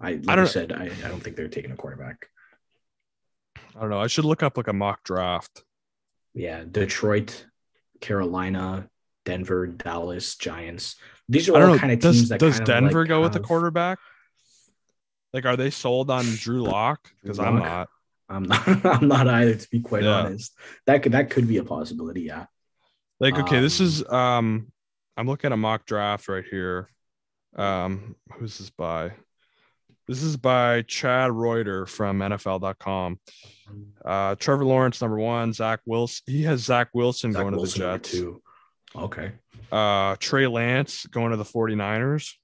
I, like I I, don't- said, I, I don't think they're taking a quarterback. I don't know. I should look up like a mock draft. Yeah, Detroit, Carolina, Denver, Dallas, Giants. These are I don't all know. kind of does teams that does Denver like, go with the quarterback? Like, are they sold on Drew Lock? Because I'm not. I'm not. I'm not either. To be quite Yeah. honest, that could that could be a possibility. Yeah. Like, okay, this Um, is um, I'm looking at a mock draft right here. Um, who's this by? This is by Chad Reuter from NFL.com. Uh, Trevor Lawrence number one, Zach Wilson. He has Zach Wilson Zach going Wilson to the Jets. two. Okay. Uh, Trey Lance going to the 49ers.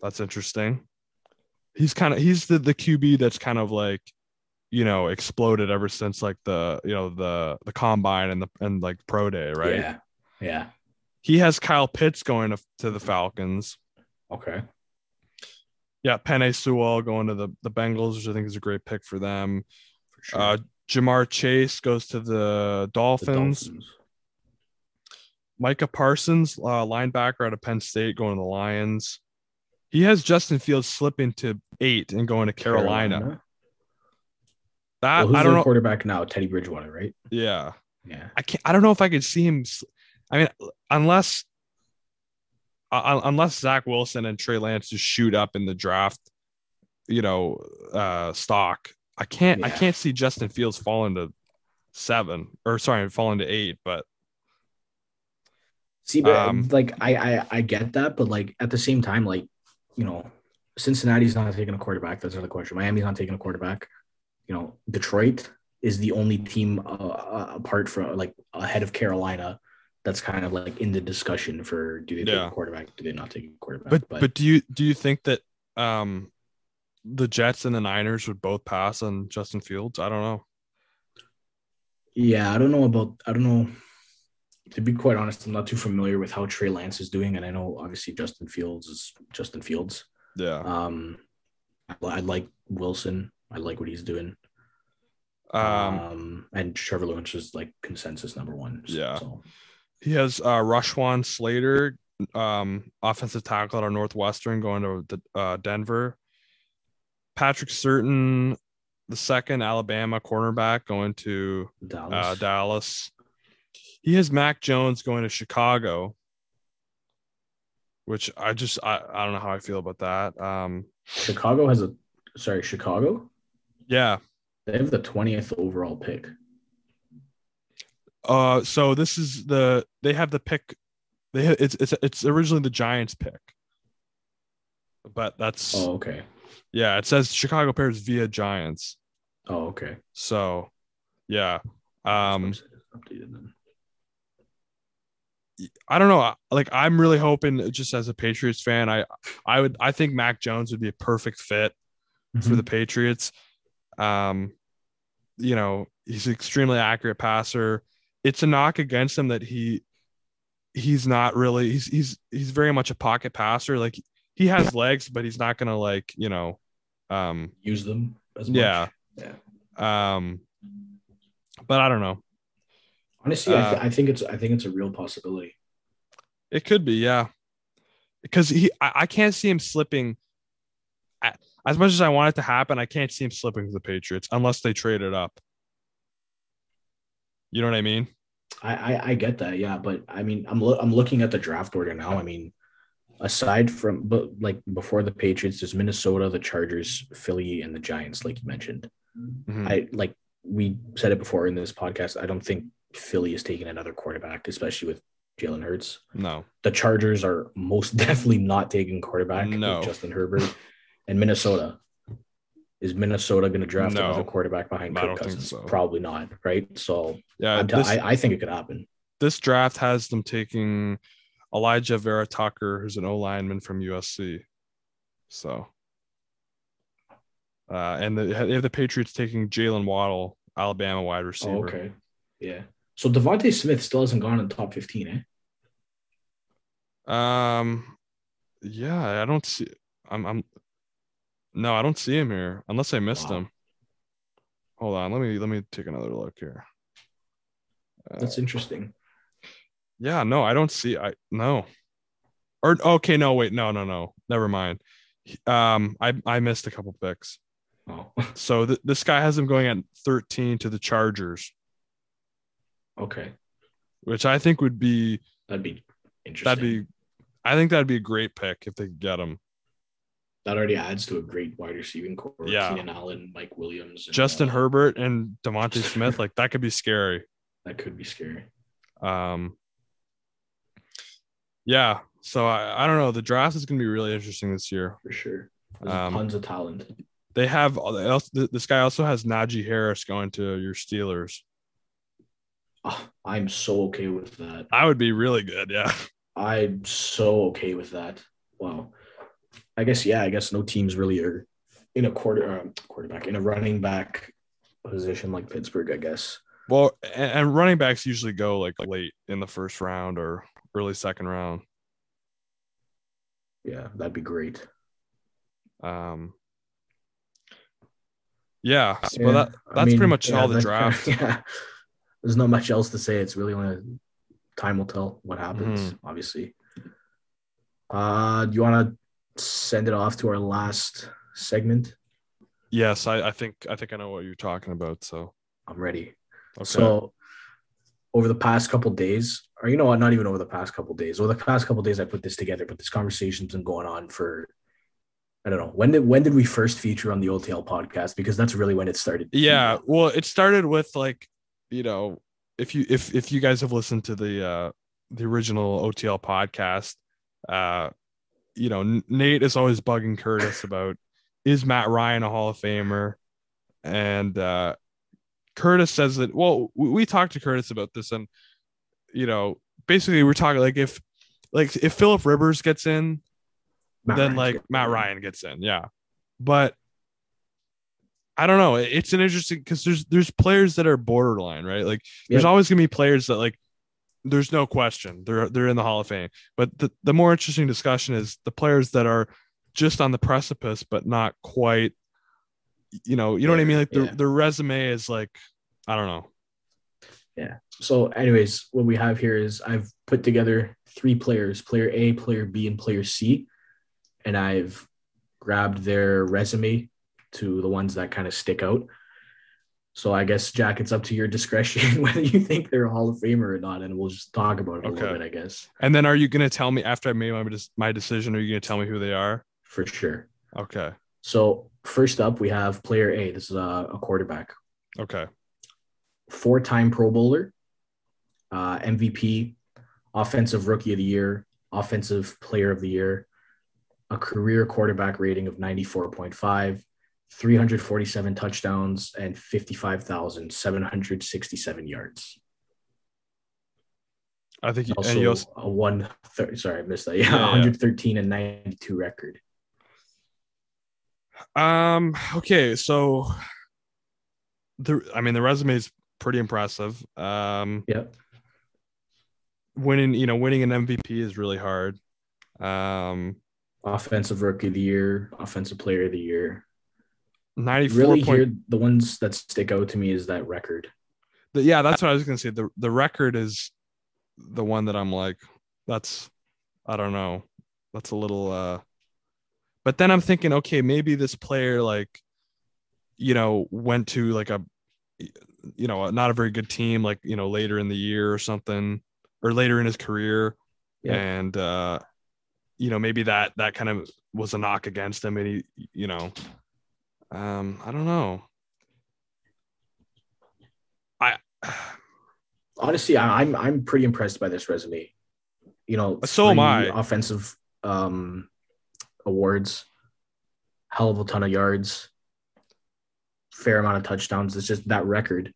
That's interesting. He's kind of he's the the QB that's kind of like, you know, exploded ever since like the you know the the combine and the and like pro day, right? Yeah. Yeah. He has Kyle Pitts going to, to the Falcons. Okay. Yeah, Penei Sewell going to the the Bengals, which I think is a great pick for them. For sure. Uh, Ja'Marr Chase goes to the The Dolphins. Dolphins. Micah Parsons, uh, linebacker out of Penn State, going to the Lions. He has Justin Fields slipping to eight and going to Carolina. That Well, who's I don't know. quarterback now? Teddy Bridgewater, right? Yeah, Yeah. I can't. I don't know if I could see him. I mean, unless uh, unless Zach Wilson and Trey Lance just shoot up in the draft, you know, uh, stock. I can't. I can't see Justin Fields falling to seven or sorry, falling to eight. But See, but Um, like I, I I get that, but like at the same time, like you know, Cincinnati's not taking a quarterback. That's another question. Miami's not taking a quarterback. You know, Detroit is the only team uh, uh, apart from like ahead of Carolina that's kind of like in the discussion for do they take a quarterback? Do they not take a quarterback? but but do you do you think that um the Jets and the Niners would both pass on Justin Fields? I don't know. yeah, I don't know about I don't know. To be quite honest, I'm not too familiar with how Trey Lance is doing, and I know obviously Justin Fields is Justin Fields. Yeah. Um, I, I like Wilson. I like what he's doing. Um, Um, and Trevor Lawrence is like consensus number one. So- Yeah. So, he has uh Rashawn Slater, um, offensive tackle out of Northwestern, going to the, uh, Denver. Patrick Surtain, the second Alabama cornerback, going to Dallas. uh, Dallas. He has Mac Jones going to Chicago, which I just I, I don't know how I feel about that. Um, Chicago has a sorry, Chicago. Yeah. They have the 20th overall pick. Uh, so this is the they have the pick. They ha- it's it's it's originally the Giants pick, but that's Oh, okay. yeah. It says Chicago Bears via Giants. Oh, okay. So yeah. Um, updated then. I don't know. Like I'm really hoping just as a Patriots fan, I I would I think Mac Jones would be a perfect fit for the Patriots. Um, you know, he's an extremely accurate passer. It's a knock against him that he he's not really he's he's he's very much a pocket passer. Like he has legs, but he's not gonna like, you know, um use them as much. yeah. Yeah. Um but I don't know. Honestly, I, th- Uh, I think it's I think it's a real possibility. It could be, yeah. Because he I, I can't see him slipping as much as I want it to happen, I can't see him slipping to the Patriots unless they trade it up. You know what I mean? I, I I get that, yeah, but I mean, I'm lo- I'm looking at the draft order now. I mean, aside from but like before the Patriots, there's Minnesota, the Chargers, Philly, and the Giants, like you mentioned. Mhm. I like we said it before in this podcast. I don't think Philly is taking another quarterback, especially with Jalen Hurts. no. The Chargers are most definitely not taking quarterback No. with Justin Herbert, and Minnesota. Is Minnesota going to draft No. another quarterback behind Kirk Cousins? so. Probably not, right? So Yeah, t- this, I, I think it could happen. this draft has them taking Alijah Vera-Tucker, who's an O lineman from USC. So, uh, and the, they have the Patriots taking Jaylen Waddle, Alabama wide receiver. Oh, okay. Yeah. So DeVonta Smith still hasn't gone in the top 15, eh? Um, yeah, I don't see. I'm. I'm. No, I don't see him here unless I missed Wow. him. Hold on. Let me let me take another look here. Uh, That's interesting. Yeah, no, I don't see. I no. Or okay, no, wait, no, no, no, never mind. Um, I I missed a couple picks. Oh, So th- this guy has him going at 13 to the Chargers, okay. which I think would be That'd be interesting. that'd be, I think that'd be a great pick if they could get him. That already adds to a great wide receiving core. Yeah. Keenan Allen, Mike Williams, and, Justin uh, Herbert and DeVonta Smith, like that could be scary. That could be scary Um, yeah. So I, I don't know. The draft is going to be really interesting this year. for sure. There's Um, tons of talent. They have this guy also has Najee Harris going to your Steelers. Oh, I'm so okay with that. I would be really good. Yeah. I'm so okay with that. Wow. I guess yeah. I guess no teams really are in a quarter uh, quarterback in a running back position like Pittsburgh. I guess. Well, and, running backs usually go like late in the first round or early second round. Yeah, that'd be great. Um, yeah, but that I that's mean, pretty much yeah, all the draft. Yeah, there's not much else to say. It's really only time will tell what happens. Mm-hmm. Obviously. Uh, do you want to send it off to our last segment? Yes, I, I think I think I know what you're talking about. So I'm ready. okay. So, over the past couple days, or you know what, not even over the past couple days. Over the past couple days, I put this together, but this conversation's been going on for. I don't know when did when did we first feature on the OTL podcast because that's really when it started. yeah, well, it started with like, you know, if you if if you guys have listened to the uh the original OTL podcast, uh, you know, Nate is always bugging Curtis about is Matt Ryan a Hall of Famer, and uh Curtis says that. Well, we, we talked to Curtis about this, and you know, basically we're talking like if like if Philip Rivers gets in, Matt then Ryan's like. Matt Ryan gets in, yeah. But I don't know. It's an interesting because there's there's players that are borderline, right? Like there's Yep. always gonna be players that like there's no question they're they're in the Hall of Fame. But the the more interesting discussion is the players that are just on the precipice but not quite. You know, you know what I mean. Like their Yeah. their resume is like I don't know. Yeah. So, anyways, what we have here is I've put together three players player A, player B, and player C. And I've grabbed their resume to the ones that kind of stick out. So, I guess, Jack, it's up to your discretion whether you think they're a Hall of Famer or not. And we'll just talk about it a little Okay. bit, I guess, And then are you gonna tell me after I made my my decision? Are you gonna tell me who they are? for sure. Okay. So, first up, we have player A. This is a, a quarterback, Okay. four time Pro Bowler, uh, MVP, Offensive Rookie of the Year, Offensive Player of the Year, a career quarterback rating of 94.5, 347 touchdowns, and 55,767 yards. I think you, Also, also a one third. Sorry, I missed that. Yeah, Yeah, yeah. 113 and 92 record. Um. Okay. So the I mean the resume is pretty impressive. Um. Yep. Winning, you know, winning an MVP is really hard. Um. Offensive Rookie of the Year, Offensive Player of the Year. Ninety four Really, point. here the ones that stick out to me is that record. the- yeah, that's what I was gonna say. The the record is the one that I'm like, that's I don't know. That's a little uh but then I'm thinking, okay, maybe this player like, you know, went to like a you know, not a very good team, like, you know, later in the year or something, or later in his career. Yeah. And uh, you know, maybe that that kind of was a knock against him. And he, you know, um, I don't know. I Honestly, I, I'm I'm pretty impressed by this resume. You know, So am I. Offensive um, awards, hell of a ton of yards, fair amount of touchdowns. It's just that record.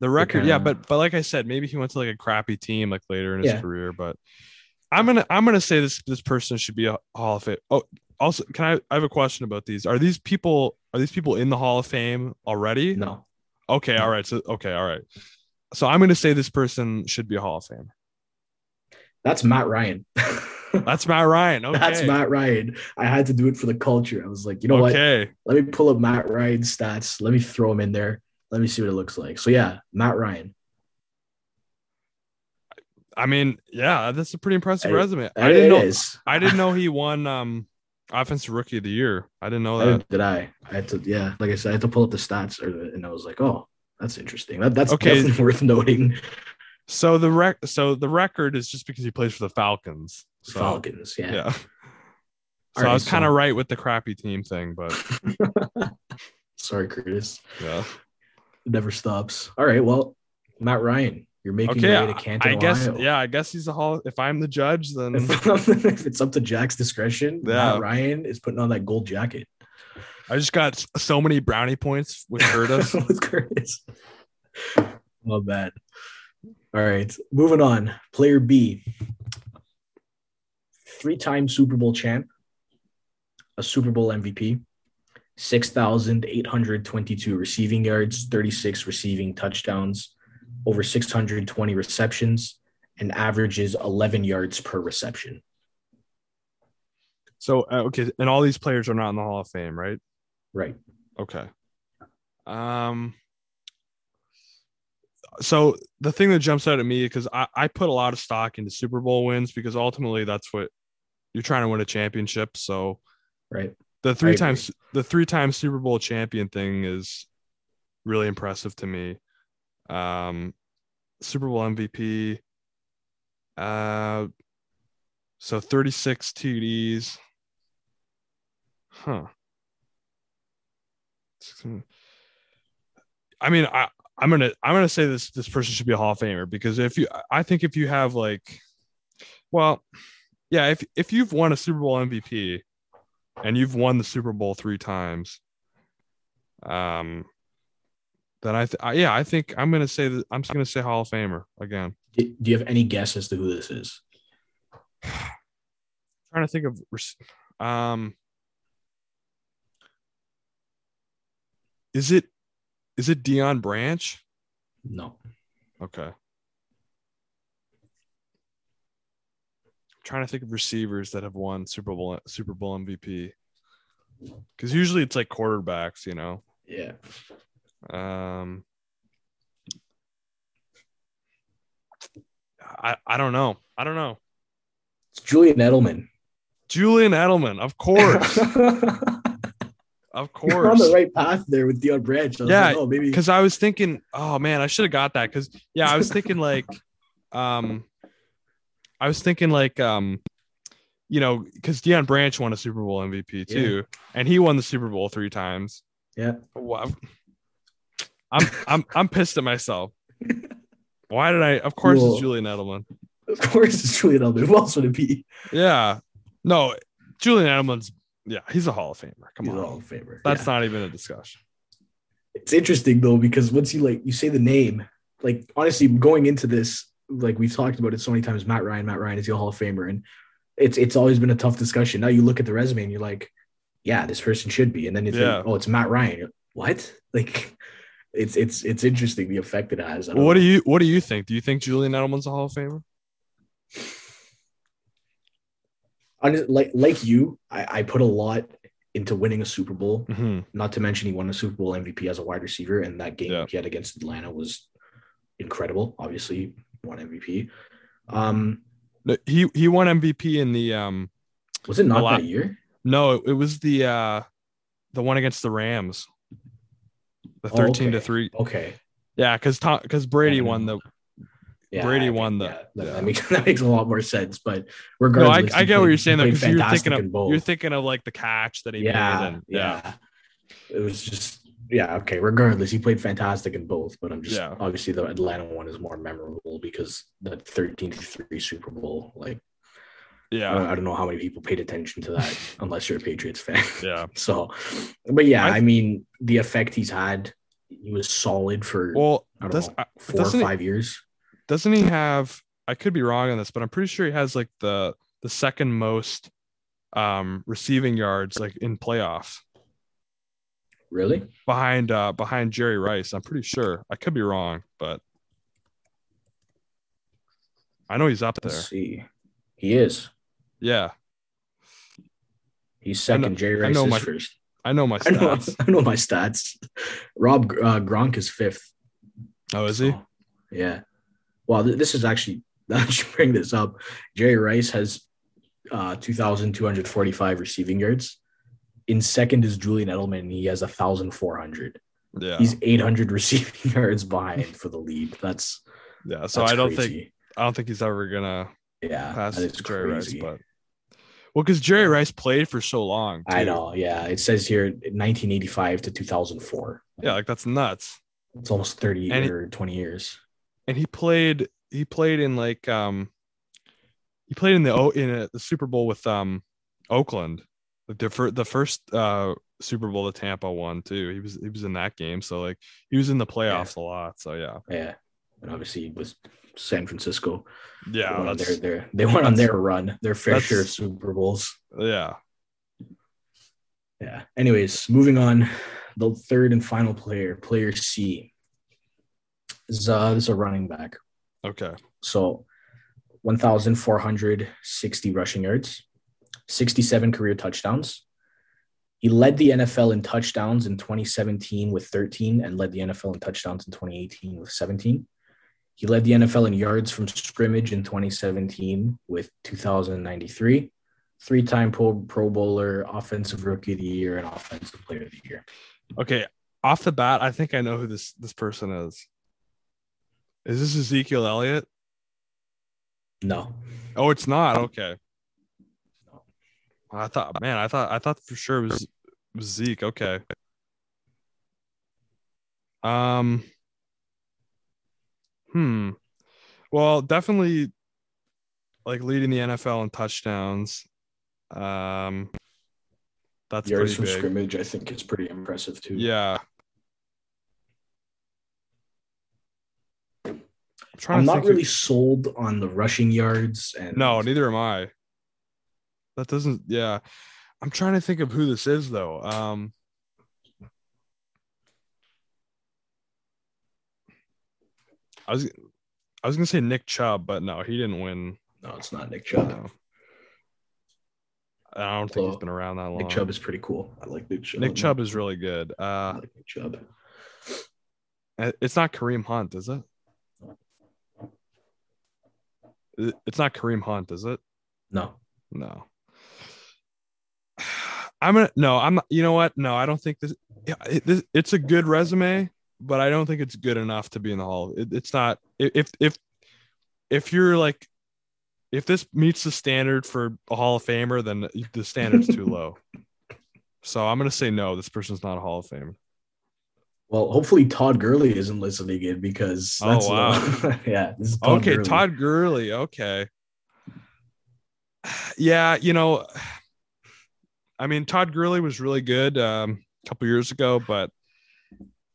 The record, yeah, kinda- but but like I said, maybe he went to like a crappy team like later in his Yeah. career. But I'm gonna I'm gonna say this this person should be a Hall of Fame. Oh, also, can I I have a question about these? Are these people are these people in the Hall of Fame already? No, Okay, all right. So okay, all right. So I'm gonna say this person should be a Hall of Fame. that's Matt Ryan. That's Matt Ryan. Okay. That's Matt Ryan. I had to do it for the culture. I was like, you know what? okay. Let me pull up Matt Ryan's stats. Let me throw him in there. Let me see what it looks like. So yeah, Matt Ryan. I mean, yeah, that's a pretty impressive I- resume. I didn't know is. I didn't know he won um offensive rookie of the year. I didn't know that. did I? I had to, yeah, like I said, I had to pull up the stats, the, and I was like, oh, that's interesting. That, that's Okay. definitely worth noting. So the rec so the record is just because he plays for the Falcons. So, Falcons, yeah. Yeah. So All I right, was kind of right with the crappy team thing, but Sorry, Curtis. yeah. It never stops. All right, well, Matt Ryan, you're making Okay, your way to Canton, I guess Ohio. yeah, I guess he's a hall. If I'm the judge, then If, it's up to Jack's discretion, Yeah. Matt Ryan is putting on that gold jacket. I just got so many brownie points with Curtis. with Curtis. Not bad. All right, moving on. Player B, three-time Super Bowl champ, a Super Bowl MVP, six thousand eight hundred twenty-two receiving yards, thirty-six receiving touchdowns, over six hundred twenty receptions, and averages eleven yards per reception. so uh, okay, and all these players are not in the Hall of Fame, right? Right. Okay. Um. So the thing that jumps out at me because I, I put a lot of stock into Super Bowl wins because ultimately that's what you're trying to win a championship. So Right. the three times the three time Super Bowl champion thing is really impressive to me. Um, Super Bowl MVP. Uh, so 36 TDs. Huh. I mean, I I'm gonna I'm gonna say this this person should be a Hall of Famer because if you I think if you have like, well, yeah, if if you've won a Super Bowl MVP and you've won the Super Bowl three times, um, then I, th- I yeah I think I'm gonna say that I'm just gonna say Hall of Famer again. Do do you have any guess as to who this is? trying to think of um, is it is it Deion Branch? No. Okay. trying to think of receivers that have won Super Bowl Super Bowl MVP. Because usually it's like quarterbacks, you know. Yeah. Um, I I don't know. I don't know. It's Julian Edelman. Julian Edelman, of course, of course. You're on the right path there with Deion Branch. I was Yeah, like, oh, maybe. Because I was thinking, oh man, I should have got that. Because yeah, I was thinking like, um, I was thinking like, um, you know, because Deion Branch won a Super Bowl MVP too, and he won the Super Bowl three times. Yeah. Wow. I'm I'm I'm pissed at myself. Why did I? Of course, Cool. it's Julian Edelman. Of course, it's Julian Edelman. Who else would it be? Yeah, no, Julian Edelman's. Yeah, he's a Hall of Famer. Come He's on, a Hall of Famer. that's Yeah. not even a discussion. It's interesting though because once you like you say the name, like honestly, going into this, like we've talked about it so many times. Matt Ryan, Matt Ryan is the Hall of Famer, and it's it's always been a tough discussion. Now you look at the resume and you're like, yeah, this person should be, and then you think, Yeah. oh, it's Matt Ryan. What? Like, it's it's it's interesting the effect it has. What do you What do you think? Do you think Julian Edelman's a Hall of Famer? Like like you, I, I put a lot into winning a Super Bowl. Mm-hmm. Not to mention he won a Super Bowl MVP as a wide receiver, and that game Yeah. he had against Atlanta was incredible. Obviously, won MVP. Um, He he won MVP in the um. was it not that year? No, it, it was the uh, the one against the Rams. The Oh, thirteen to okay. three. Okay, Yeah, because Tom because Brady won the. yeah, Brady I won think- the- yeah, that, yeah. that makes that makes a lot more sense. But No, I, regardless, I get what you're saying though, because you're thinking of you're thinking of like the catch that he yeah, made. And, yeah, yeah, It was just yeah. Okay, regardless, he played fantastic in both. But I'm just obviously the Atlanta one is more memorable because that 13 to three Super Bowl. Like yeah, I, don't, know how many people paid attention to that unless you're a Patriots fan. yeah. So, but yeah, I- I, mean, the effect he's had, he was solid for Well, I don't know uh, four or doesn't he- five years. doesn't he have? I could be wrong on this, but I'm pretty sure he has like the the second most um receiving yards like in playoffs Really? behind uh behind Jerry Rice. I'm pretty sure. I could be wrong, but I know he's up there. Let's see. He is. Yeah, He's I know- second. Jerry I Rice know is my first. I know my I know. stats. I know my stats. Rob uh, Gronk is fifth. Oh, is he? So, yeah. Well, th- this is actually. I should bring this up. Jerry Rice has uh, 2,245 receiving yards. In second is Julian Edelman. He has 1,400. Yeah, He's 800 receiving yards behind for the lead. That's yeah. So I don't think. I don't think he's ever gonna yeah, pass Jerry crazy. Rice, but well, because Jerry Rice played for so long. I know. Yeah, it says here 1985 to 2004. Yeah, like that's nuts. It's almost 30 And he- or 20 years. and he played he played in like um he played in the O in a, the Super Bowl with um Oakland like the, fir- the first uh Super Bowl that Tampa won too he was he was in that game so like he was in the playoffs a lot so yeah Yeah, and obviously with San Francisco. they yeah went that's their, their they went on their run, their fair share of Super Bowls. yeah Yeah. Anyways, moving on, the third and final player, player C, is uh, is a running back. okay So, 1,460 rushing yards, 67 career touchdowns. He led the NFL in touchdowns in 2017 with 13 and led the NFL in touchdowns in 2018 with 17. He led the NFL in yards from scrimmage in 2017 with 2,093. Three time pro, pro Bowler, Offensive Rookie of the Year, and Offensive Player of the Year. okay off the bat I think I know who this this person is is this Ezekiel Elliott No. oh it's not okay I thought man I thought I thought for sure it was, it was Zeke okay Um. Hmm. Well, definitely, like leading the NFL in touchdowns. Um. That's Yards from big. scrimmage, I think, is pretty impressive too. Yeah. I'm trying I'm to not really sold on the rushing yards and No, neither am I. That doesn't. Yeah, I'm trying to think of who this is though. Um. I was I was gonna say Nick Chubb, but no, he didn't win. no, it's not Nick Chubb. No. I don't think he's been around that long. Nick Chubb is pretty cool. I like Nick Chubb. Nick Chubb is really good. I Uh, like Nick Chubb. it's not Kareem Hunt, is it? It- It's not Kareem Hunt, is it? No, No. I'm gonna no. I'm not. You know what? No, I don't think this. Yeah, it, this it's a good resume, but I don't think it's good enough to be in the hall. It, it's not. If if if you're like if this meets the standard for a Hall of Famer, then the standard's too low. So I'm gonna say no. This person's not a Hall of Famer. Well, hopefully Todd Gurley isn't listening in because oh wow, yeah. Todd okay, Gurley. Todd Gurley. Okay. Yeah, you know, I mean, Todd Gurley was really good um, a couple years ago, but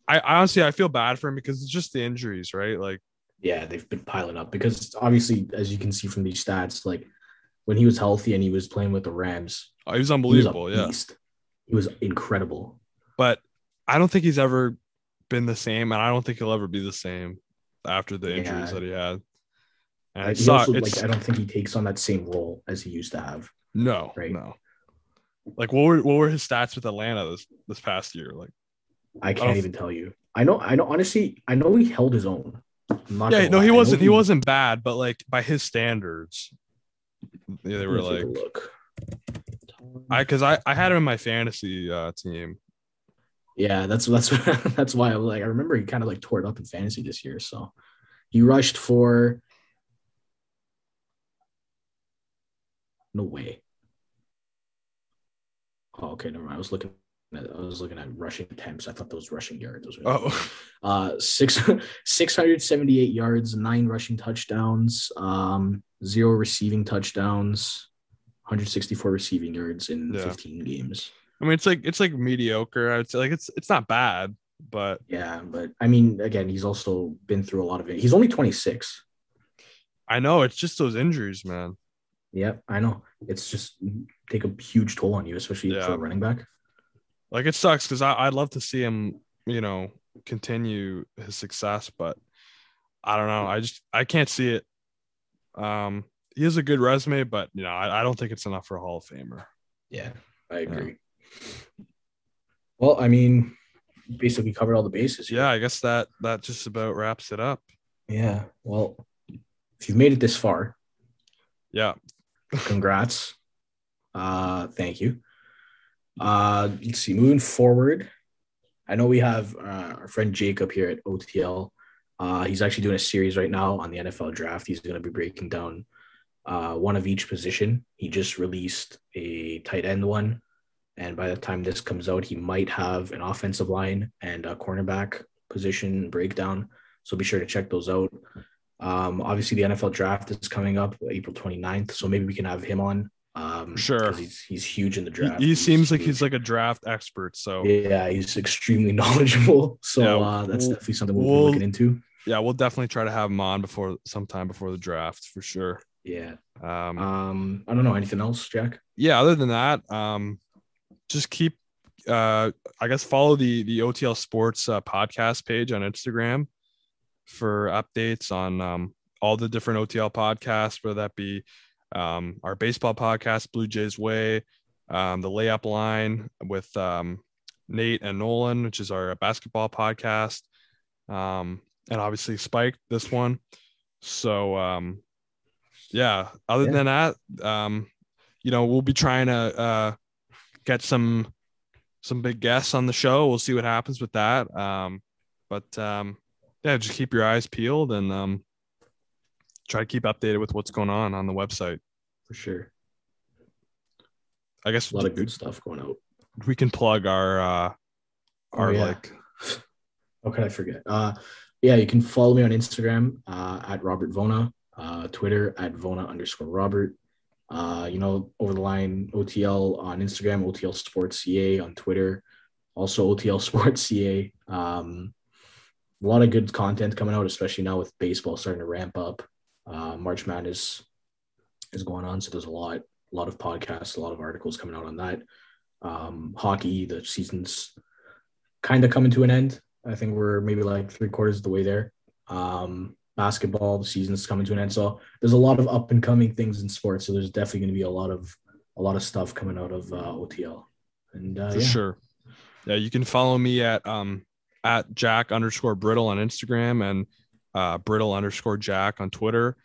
I, I honestly I feel bad for him because it's just the injuries, right? Like, yeah, they've been piling up because obviously, as you can see from these stats, like when he was healthy and he was playing with the Rams, oh, he was unbelievable. He was yeah, he was incredible. But I don't think he's ever been the same, and I don't think he'll ever be the same after the injuries yeah. that he had. And it's also, like, I don't think he takes on that same role as he used to have. No, right? No. Like, what were what were his stats with Atlanta this this past year? Like, I can't I even tell you. I know. I know. Honestly, I know he held his own. Yeah, no, he wasn't. He, he, wasn't bad, but like by his standards, yeah, they were like. Look. I because I I had him in my fantasy uh, team, yeah, that's that's that's why I like. I remember he kind of like tore it up in fantasy this year. So he rushed for no way. Oh, okay, never mind. I was looking I was looking at rushing attempts. I thought those rushing yards. Those were oh, uh, six six hundred seventy eight yards, nine rushing touchdowns, um, zero receiving touchdowns, one hundred sixty four receiving yards in yeah. fifteen games. I mean, it's like it's like mediocre. I would say like it's it's not bad, but yeah, but I mean, again, he's also been through a lot of it. He's only 26. I know it's just those injuries, man. Yep, I know. It's just take a huge toll on you, especially yeah. for a running back. Like it sucks because I I'd love to see him, you know, continue his success, but I don't know. I just I can't see it. Um, he has a good resume, but you know, I, I don't think it's enough for a Hall of Famer. Yeah, I agree. Well, I mean, basically covered all the bases. Here. Yeah, I guess that that just about wraps it up. Yeah. Well, if you've made it this far, yeah, congrats. uh, thank you. Uh, let's see. Moving forward, I know we have uh, our friend Jacob here at OTL. Uh, he's actually doing a series right now on the NFL draft. He's going to be breaking down uh, one of each position. He just released a tight end one and by the time this comes out, he might have an offensive line and a cornerback position breakdown. So be sure to check those out. Um, obviously, the NFL draft is coming up April 29th. So maybe we can have him on. Um, sure. He's, he's huge in the draft. He, he seems like he's like a draft expert. So yeah, he's extremely knowledgeable. So yeah, uh, that's we'll, definitely something we'll, we'll be looking into. Yeah, we'll definitely try to have him on before sometime before the draft for sure. Yeah. Um, um I don't know anything else, Jack. Yeah, other than that, um, just keep uh I guess follow the the OTL Sports uh, podcast page on Instagram for updates on um, all the different OTL podcasts, whether that be um, our baseball podcast, Blue Jays Way, um, the Layup Line with um, Nate and Nolan, which is our basketball podcast, um, and obviously Spike, this one. So, um, yeah. Other yeah. than that, um, you know, we'll be trying to uh, get some some big guests on the show. We'll see what happens with that. Um, but um, yeah, just keep your eyes peeled and um, try to keep updated with what's going on on the website. For sure. I guess a lot of good stuff going out. We can plug our uh, oh, our oh, yeah. like. How could I forget? Uh, yeah, you can follow me on Instagram uh, at Robert Vona, uh, Twitter at Vona underscore Robert. Uh, you know, over the line OTL on Instagram, OTL Sports CA on Twitter, also OTL Sports CA. Um, a lot of good content coming out, especially now with baseball starting to ramp up. Uh, March Madness is going on, so there's a lot, a lot of podcasts, a lot of articles coming out on that. Um, hockey, the season's kind of coming to an end. I think we're maybe like three quarters of the way there. Um, basketball. The season's coming to an end, so there's a lot of up and coming things in sports. So there's definitely going to be a lot of a lot of stuff coming out of uh, OTL. And uh, for yeah. sure, yeah, you can follow me at um at Jack underscore Brittle on Instagram and uh, Brittle underscore Jack on Twitter.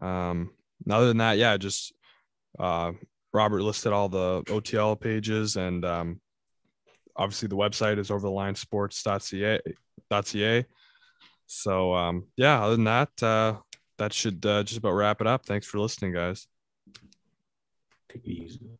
Um, other than that, yeah, just uh, Robert listed all the OTL pages and um, obviously the website is over the line sports.ca. So um, yeah, other than that, uh, that should uh, just about wrap it up. Thanks for listening, guys. Take it easy.